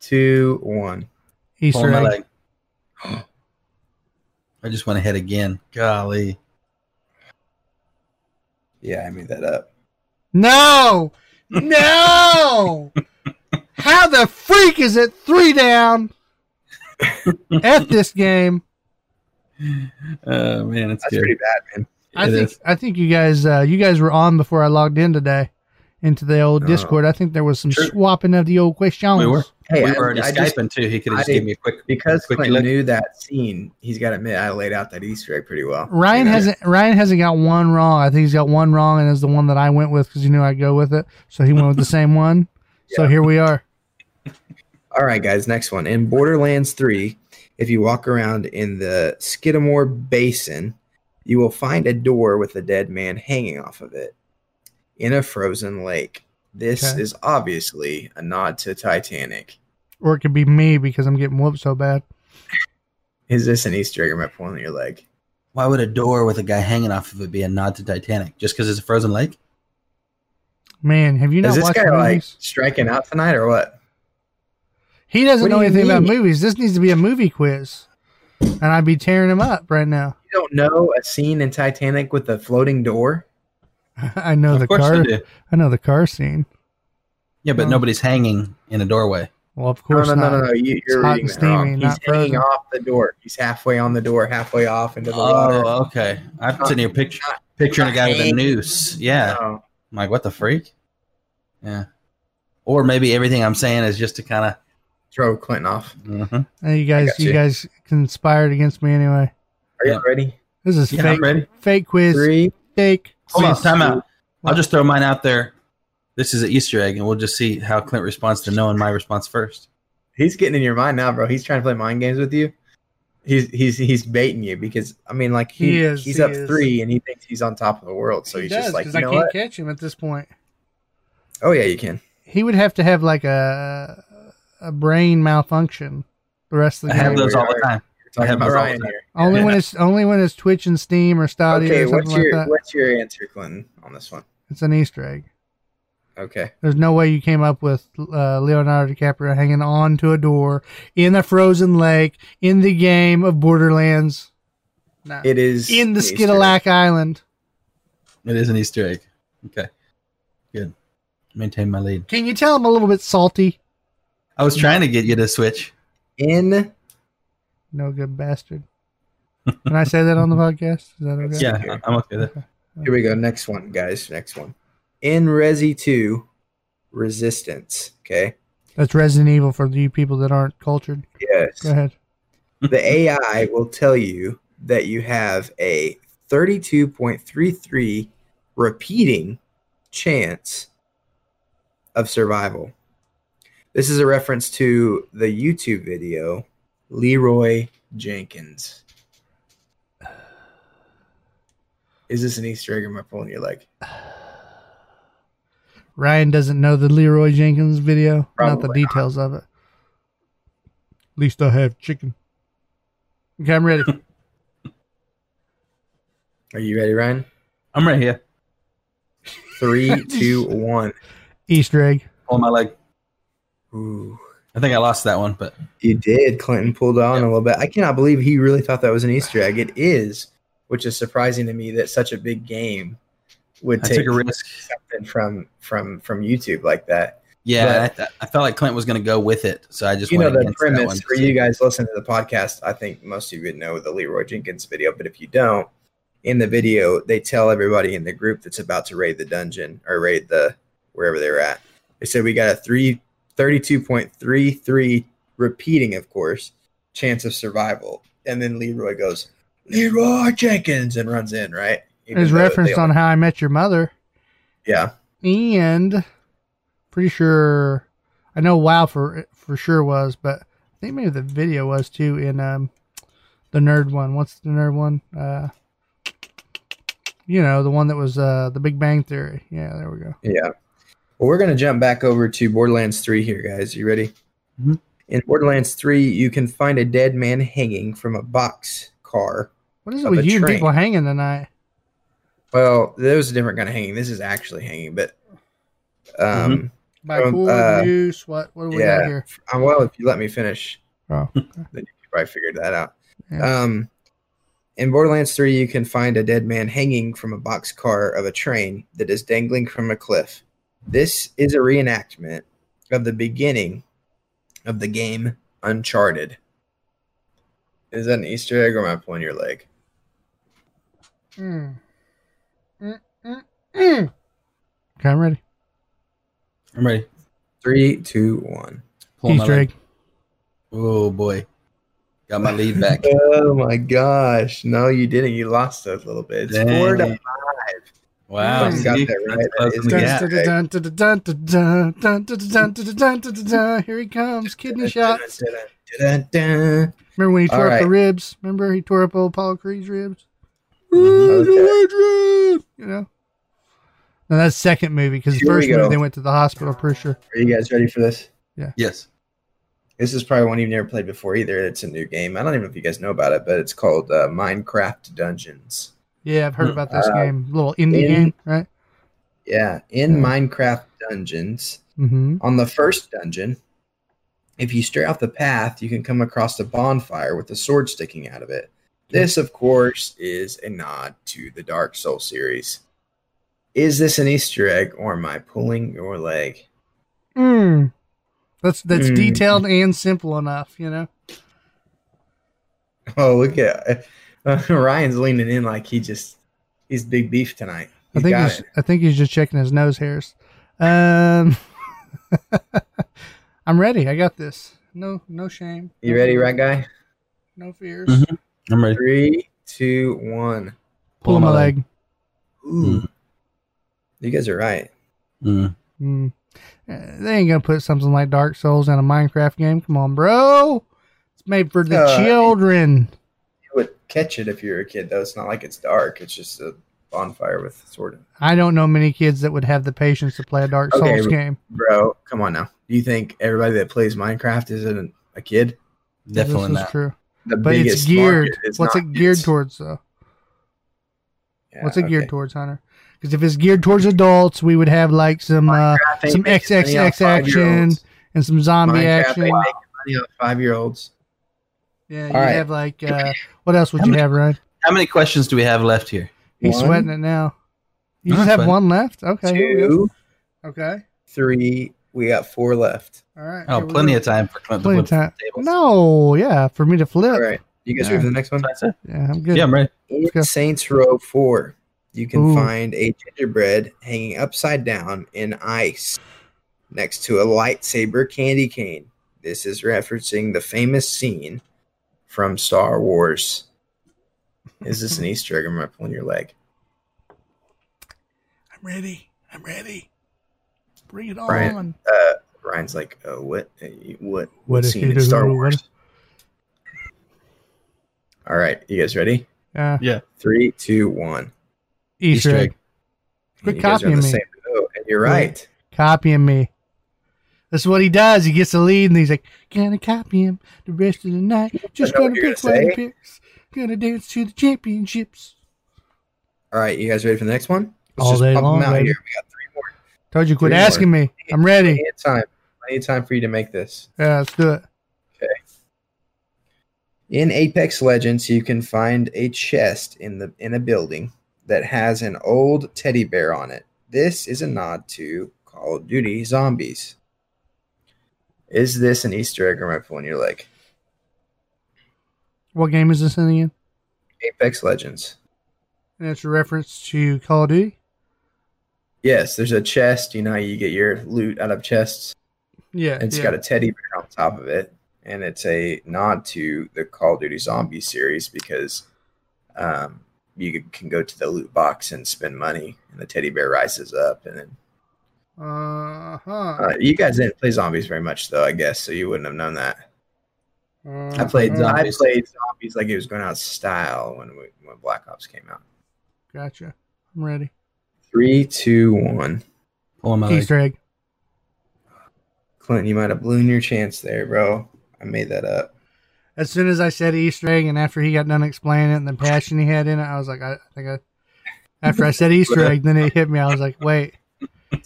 two, one. Easter Pulling my egg. leg. I just went ahead again. Golly. Yeah, I made that up. No, no. How the freak is it three down? F this game. Oh man, it's That's good. pretty bad, man. I It think is. I think you guys uh, you guys were on before I logged in today into the old Oh. Discord. I think there was some Sure. swapping of the old questions. We were. Hey, we I- were already I Skyping just- too. He could have just I- gave me a quick Because quick Clinton look. knew that scene, he's got to admit I laid out that Easter egg pretty well. Ryan You know? hasn't Ryan hasn't got one wrong. I think he's got one wrong, and is the one that I went with because he knew I'd go with it. So he went with the same one. So here we are. All right, guys. Next one. In Borderlands 3, if you walk around in the Skidamore Basin, you will find a door with a dead man hanging off of it in a frozen lake. This Okay. is obviously a nod to Titanic. Or it could be me because I'm getting whooped so bad. Is this an Easter egg or am I pulling your leg? Why would a door with a guy hanging off of it be a nod to Titanic? Just because it's a frozen lake? Man, have you is not this watched guy like movies? striking out tonight or what? He doesn't What know do you anything about mean? movies. This needs to be a movie quiz, and I'd be tearing him up right now. You don't know a scene in Titanic with a floating door? I know the course car. they do. I know the car scene. Yeah, but Oh. nobody's hanging in a doorway. Well, of No, course no, no, not. no, no. You, you're hot reading and that wrong. He's not hanging off the door. He's halfway on the door, halfway off into the water. Oh, okay. I'm sitting here picture, not- picturing a guy with a noose. Yeah. No. I'm like, what the freak? Yeah. Or maybe everything I'm saying is just to kind of Throw Clinton off. of. mhm. Hey, you guys, you. you. guys conspired against me anyway. Are you Yeah. ready? This is Yeah, fake. Ready. Fake quiz. Three. Fake. Hold on, time out. What? I'll just throw mine out there. This is an Easter egg, and we'll just see how Clint responds to knowing my response first. He's getting in your mind now, bro. He's trying to play mind games with you. He's he's he's baiting you because I mean, like he, He is, he's he up is. three and he thinks he's on top of the world. So he he's does just like, because you I know can't what? catch him at this point. Oh yeah, you can. He would have to have like a a brain malfunction the rest of the I have game. those all the time. You're have about those all the Ryan time. here. Only Yeah. when it's only when it's Twitch and Steam or Stadia Okay, or something what's like your that. what's your answer, Clinton, on this one? It's an Easter egg. Okay. There's no way you came up with uh, Leonardo DiCaprio hanging on to a door in a frozen lake in the game of Borderlands. No. It is in the an Skidalac Island. It is an Easter egg. Okay. Good. Maintain my lead. Can you tell I'm a little bit salty? I was trying to get you to switch. In No good bastard. Can I say that on the podcast? Is that okay? Yeah, I'm okay with it. here we go. Next one, guys. Next one. In Resi 2, Resistance. Okay. That's Resident Evil for you people that aren't cultured. Yes. Go ahead. the AI will tell you that you have a 32.33 repeating chance of survival. This is a reference to the YouTube video Leeroy Jenkins. Is this an Easter egg or am I pulling your leg? Ryan doesn't know the Leeroy Jenkins video, not the Probably not. details of it. At least I have chicken. Okay, I'm ready. Are you ready, Ryan? I'm right here. Three, two, one. Easter egg. Pulling my leg. Ooh. I think I lost that one, but You did. Clinton pulled on a little bit. I cannot believe he really thought that was an Easter egg. It is, which is surprising to me that such a big game would I take took a risk. something from from from YouTube like that. Yeah, I, th- I felt like Clint was going to go with it, so I just you know the against that one premise for you guys listening to the podcast. I think most of you would know the Leeroy Jenkins video, but if you don't, in the video they tell everybody in the group that's about to raid the dungeon or raid the wherever they were at. They said we got a three, 32.33 repeating, of course, chance of survival. And then Leeroy goes, Leeroy Jenkins, and runs in, right? Even There's though reference they- on How I Met Your Mother, Yeah. and pretty sure I know WoW for for sure was, but I think maybe the video was too in um the nerd one. What's the nerd one? Uh, you know the one that was uh the Big Bang Theory. Yeah, there we go. Yeah. Well, we're going to jump back over to Borderlands 3 here, guys. You ready? Mhm. In Borderlands 3, you can find a dead man hanging from a box car. What is it with you and train. people hanging tonight? Well, there was a different kind of hanging. This is actually hanging, but um, By Um, cool uh, noose. What what do we yeah. got here? uh, well, if you let me finish, Oh, then you probably figured that out. Yeah. Um, in Borderlands 3, you can find a dead man hanging from a boxcar of a train that is dangling from a cliff. This is a reenactment of the beginning of the game Uncharted. Is that an Easter egg or am I pulling your leg? Mm. okay, I'm ready. I'm ready. Three, two, one. Pulling He's Drake. Oh boy. Got my lead back. oh my gosh. No, you didn't. You lost us a little bit. It's Dang. four to five. Wow. Got that right. Here he comes. Kidney shot. Remember when he tore up the ribs? Remember he tore up old Paul Cree's ribs? Okay. You know? No, that's the second movie because the first movie they went to the hospital, pretty sure. Are you guys ready for this? Yeah. Yes. This is probably one you've never played before either. It's a new game. I don't even know if you guys know about it, but it's called uh, Minecraft Dungeons. Yeah, I've heard about this Uh, game. A little indie in- game, right? Yeah, in Yeah. Minecraft Dungeons, Mm-hmm. on the first dungeon, if you stray off the path, you can come across a bonfire with a sword sticking out of it. This, of course, is a nod to the Dark Soul series. Is this an Easter egg, or am I pulling your leg? Mm. That's that's Mm. detailed and simple enough, you know. Oh, look at uh, Ryan's leaning in like he just he's big beef tonight. I think he's it. I think he's just checking his nose hairs. Um, I'm ready. I got this. No no shame. You ready, right guy? No fears. Mhm. I'm ready. Three, two, one. Pull my leg. Ooh. You guys are right. Mm. Mm. Uh, They ain't gonna put something like Dark Souls in a Minecraft game. Come on, bro. It's made for the Uh, children. You would catch it if you were a kid, though. It's not like it's dark. It's just a bonfire with sword. I don't know many kids that would have the patience to play a Dark Okay, Souls game. Bro, come on now. Do you think everybody that plays Minecraft isn't a kid? Definitely this is not. true, The but it's geared. is What's it geared kids. towards, though? Yeah, What's it geared towards, Hunter? Because if it's geared towards adults, we would have like some uh, Minecraft ain't some making money off XXX action and some zombie Minecraft action. money off five-year-olds. Yeah, you All right. have like uh, what else would How you many- have, Ryan? How many questions do we have left here? He's One, sweating it now. You No, just have fine. one left. Okay. here we go. Two, Okay. three. We got four left. All right. Oh, plenty of time for Clint Plenty to of flip time. tables. No, yeah, for me to flip. All right. You guys Yeah. ready for the next one? That's it. Yeah, I'm good. Yeah, I'm ready. In. Saints Row 4, you can Ooh. find a gingerbread hanging upside down in ice next to a lightsaber candy cane. This is referencing the famous scene from Star Wars. Is this an Easter egg or am I pulling your leg? I'm ready. I'm ready. Bring it Brian. on. Uh, Ryan's like, uh, what? uh, What? What What scene in Star what- Wars? All right, you guys ready? Uh, Three, two, one. Easter, Easter egg. egg. Quit you guys are copying the me. same boat, and you're right. Copying me. That's what he does. He gets the lead and he's like, gonna copy him the rest of the night. Just gonna you're pick gonna what he picks. Gonna dance to the championships. All right, you guys ready for the next one? All day pump 'em long, out baby. here. We got three more. Told you, quit more. asking me. I'm ready. Plenty of time. Plenty of time for you to make this. Yeah, let's do it. Okay. In Apex Legends, you can find a chest in the in a building that has an old teddy bear on it. This is a nod to Call of Duty Zombies. Is this an Easter egg or am I pulling your leg? What game is this in again? Apex Legends. And it's a reference to Call of Duty. Yes, there's a chest. You know you get your loot out of chests. Yeah, And It's yeah. got a teddy bear on top of it, and it's a nod to the Call of Duty Zombie series because um, you can go to the loot box and spend money, and the teddy bear rises up. And then Uh-huh. uh, you guys didn't play zombies very much, though, I guess, so you wouldn't have known that. I played Uh-huh. zombies. I played zombies like it was going out of style when we, when Black Ops came out. Gotcha. I'm ready. Three, two, one. Pulling my leg. Easter egg. Clint, you might have blown your chance there, bro. I made that up. As soon as I said Easter egg, and after he got done explaining it and the passion he had in it, I was like, I, I think I. After I said Easter egg, then it hit me. I was like, wait.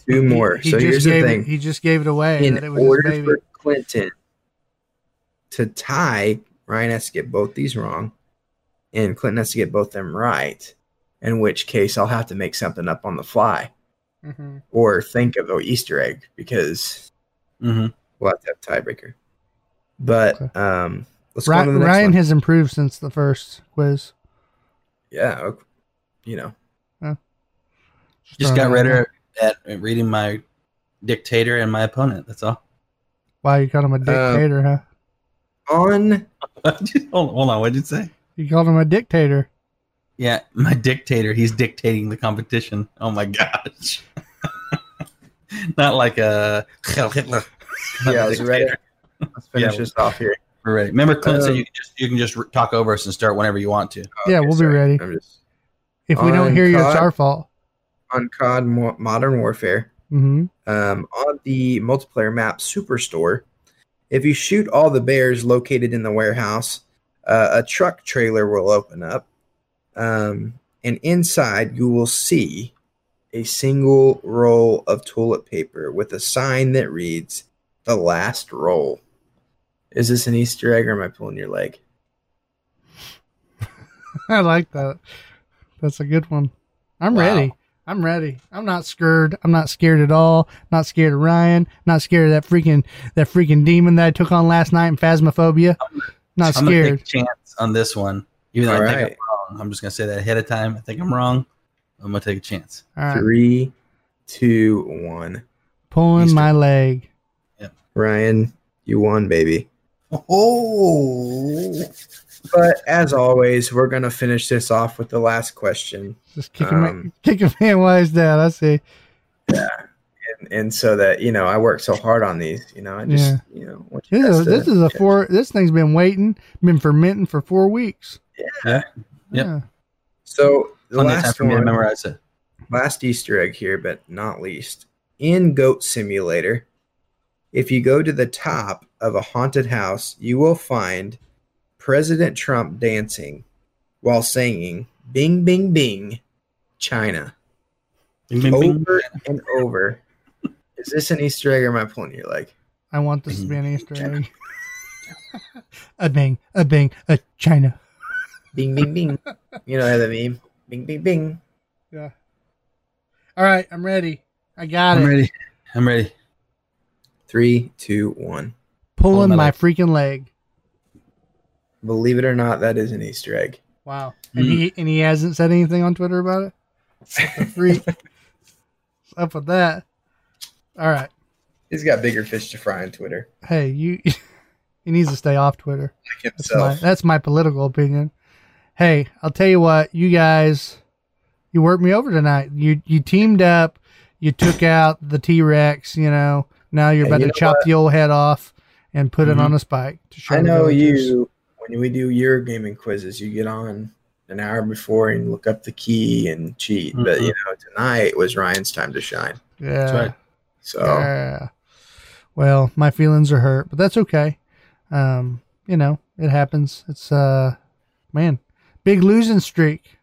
Two more. He, so here's just the gave thing. It, he just gave it away. in that it was his order baby. for Clinton to tie, Ryan has to get both these wrong, and Clinton has to get both them right. In which case, I'll have to make something up on the fly Mhm. or think of an Easter egg because hmm we'll have to have tiebreaker. But Okay. um, let's go on to Ryan, the next Ryan one. has improved since the first quiz. yeah, ok- you know, Just throwing got it rid out of at reading my dictator and my opponent. That's all. Wow, you called him a Um, dictator, huh? on hold, hold on. What did you say? You called him a dictator. Yeah, my dictator. He's dictating the competition. Oh my gosh. Not like a Hitler. yeah, I was ready. Let's finish Yeah. this off here. We're ready. Remember, Clint said Um, you can just you can just talk over us and start whenever you want to. Yeah, Okay, we'll be ready. Just If we don't On hear you, it's our fault. on COD Mo- Modern Warfare. hmm um, on the multiplayer map Superstore, if you shoot all the bears located in the warehouse, uh, a truck trailer will open up. Um, and inside, you will see a single roll of toilet paper with a sign that reads, The last roll. Is this an Easter egg or am I pulling your leg? I like that. That's a good one. I'm Wow. ready. I'm ready. I'm not scared. I'm not scared at all. Not scared of Ryan. Not scared of that freaking that freaking demon that I took on last night in Phasmophobia. Not I'm scared. take a chance on this one, even though All I right. I'm wrong. I'm just gonna say that ahead of time. I think I'm wrong. I'm gonna take a chance. All right. Three, two, one. Pulling Easter. my leg. Ryan, you won, baby. Oh, But as always, we're gonna finish this off with the last question, Just kicking my Um, kicking man while he's down. I see. and, and so that you know, I work so hard on these. You know, I just Yeah. you know, want you This is, to- this is a yeah. four. This thing's been waiting, been fermenting for four weeks. Yeah. Yep. Yeah. So the plenty last for me to one, memorize it. last Easter egg here, but not least, in Goat Simulator, if you go to the top of a haunted house, you will find President Trump dancing while singing "Bing Bing Bing," China. Bing, bing, bing. over and over. Is this an Easter egg or am I pulling your leg? I want this to be an Easter egg. a bing, a bing, a China. Bing, bing, bing. you know how that meme? Bing, bing, bing. Yeah. All right, I'm ready. I got it. I'm ready. I'm ready. Three, two, one. Pulling Pulling my my leg. freaking leg. Believe it or not, that is an Easter egg. Wow. And he mm. and he hasn't said anything on Twitter about it. What the freak. What's up with that? All right. He's got bigger fish to fry on Twitter. Hey, you. he needs to stay off Twitter. Like That's my that's my political opinion. Hey, I'll tell you what, you guys, you worked me over tonight. You you teamed up. You took out the T Rex. You know. Now you're about you to know chop the old head off and put it Mhm. on a spike to show I know you, when we do your gaming quizzes, you get on an hour before and look up the key and cheat. But, you know, tonight was Ryan's time to shine. Yeah. That's right. So, Yeah. Well, my feelings are hurt, but that's okay. Um, you know, it happens. It's uh man, big losing streak.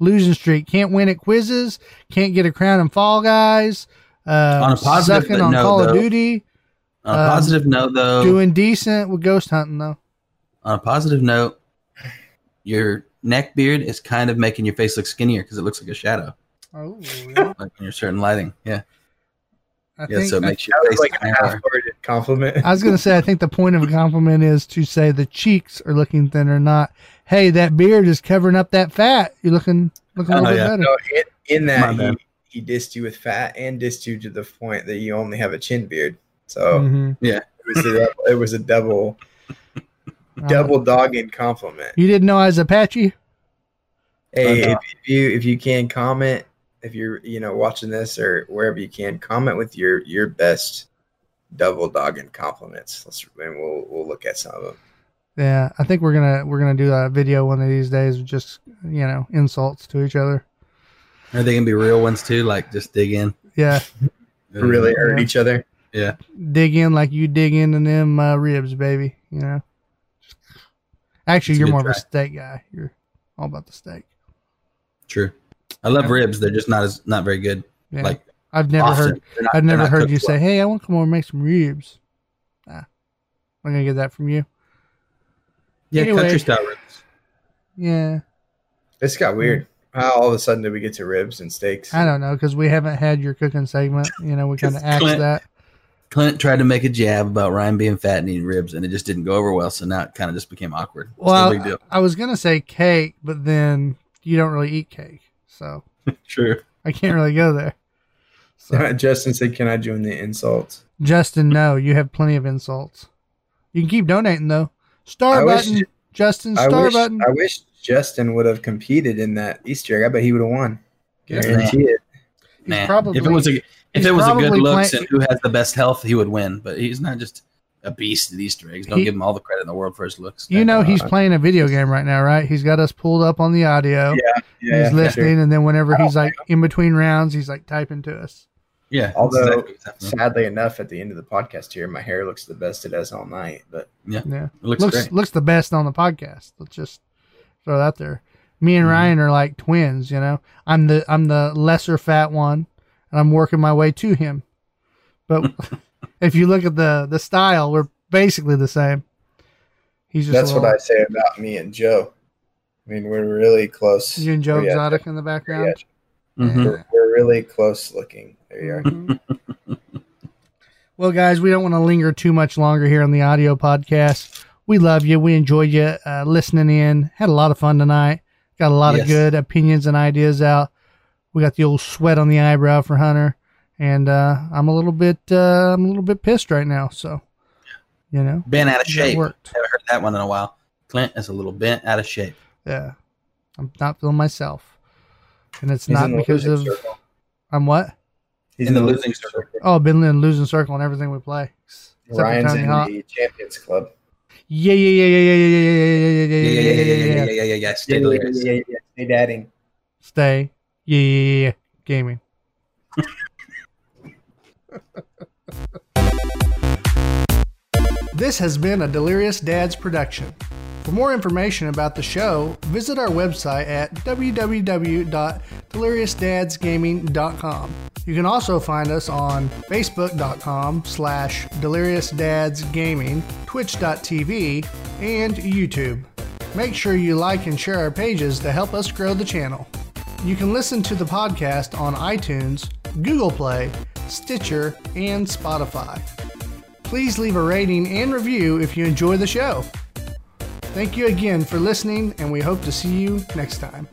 Losing streak. Can't win at quizzes, can't get a crown in Fall Guys. Uh On a positive sucking on note, Call of Duty, On a Um, positive note, though, doing decent with ghost hunting though. on a positive note, your neck beard is kind of making your face look skinnier because it looks like a shadow, Oh, like when you're certain lighting. Yeah, I yeah. think So it makes your face like a compliment. I was gonna say I think the point of a compliment is to say the cheeks are looking thinner, or not hey, that beard is covering up that fat. You're looking looking a Oh, little bit yeah. better. No, in, in that he, he dissed you with fat and dissed you to the point that you only have a chin beard. So Mhm. it was a double, it was a double Uh, double dogging compliment. You didn't know I was Apache? Hey, Uh, if, if you if you can comment, if you're you know watching this or wherever you can, comment with your your best double dogging compliments. Let's and we'll we'll look at some of them. Yeah, I think we're gonna we're gonna do a video one of these days, just you know insults to each other. Are they gonna be real ones too? Like just dig in. Yeah, Really hurt Yeah. each other. Yeah. dig in like you dig into them uh, ribs, baby. You know. Actually, It's you're good more of a steak guy. You're all about the steak. True. I love ribs. They're just not as not very good. Yeah. Like I've never often. heard not- I've never heard cooked you say, "Hey, I want to come over and make some ribs." Ah, I'm gonna get that from you. Yeah, Anyway. country style ribs. Yeah, This got weird. How all of a sudden did we get to ribs and steaks? I don't know because we haven't had your cooking segment. You know, we kind of axed Clint- that. Clint tried to make a jab about Ryan being fat and eating ribs, and it just didn't go over well. So now it kind of just became awkward. It's Well, no big deal. I was gonna say cake, but then you don't really eat cake, so True. I can't really go there. So Justin said, "Can I join the insults?" Justin, no, you have plenty of insults. You can keep donating though. Star I wish- button, Justin. I Star wish button. I wish Justin would have competed in that Easter egg. I bet he would have won. Guarantee it. He's Nah. probably if it was a if it was a good probably looks play- and who has the best health, he would win. But he's not just a beast at Easter eggs. Don't He- give him all the credit in the world for his looks. You know he's Uh, playing a video game right now, right? He's got us pulled up on the audio. Yeah, yeah he's for listening, sure. and then whenever he's like in between rounds, he's like typing to us. Yeah. Although- exactly what's happening. Sadly enough, at the end of the podcast here, my hair looks the best it has all night. But Yeah, it looks, looks great. looks the best on the podcast. Let's just throw that there. Me and Mhm. Ryan are like twins. You know, I'm the I'm the lesser fat one, and I'm working my way to him. But if you look at the the style, we're basically the same. He's just that's a what I say about me and Joe. I mean, we're really close. You and Joe. Exotic in the background. Mhm. We're, we're really close looking. There you are. Well, guys, we don't want to linger too much longer here on the audio podcast. We love you. We enjoyed you uh, listening in. Had a lot of fun tonight. Got a lot of good opinions and ideas out. We got the old sweat on the eyebrow for Hunter, and uh, I'm a little bit uh, I'm a little bit pissed right now. So, you know, Bent out of shape. worked. Haven't heard that one in a while. Clint is a little bent out of shape. Yeah, I'm not feeling myself, and it's He's not because of circle. I'm what. He's in the losing circle. Oh, been in losing circle and everything we play. Except Ryan's in Hawk. the Champions Club. Yeah, yeah, yeah, yeah, yeah, yeah, yeah, yeah, yeah, yeah, Yeah, yeah, yeah, yeah, yeah, yeah, yeah, yeah, yeah, yeah. Stay delirious. yeah, yeah. Stay dadding. Stay. Yeah, yeah, yeah, yeah. Gaming. this has been a Delirious Dads production. For more information about the show, visit our website at www.deliriousdadsgaming.com. You can also find us on facebook.com slash deliriousdadsgaming, twitch.tv, and YouTube. Make sure you like and share our pages to help us grow the channel. You can listen to the podcast on iTunes, Google Play, Stitcher, and Spotify. Please leave a rating and review if you enjoy the show. Thank you again for listening, and we hope to see you next time.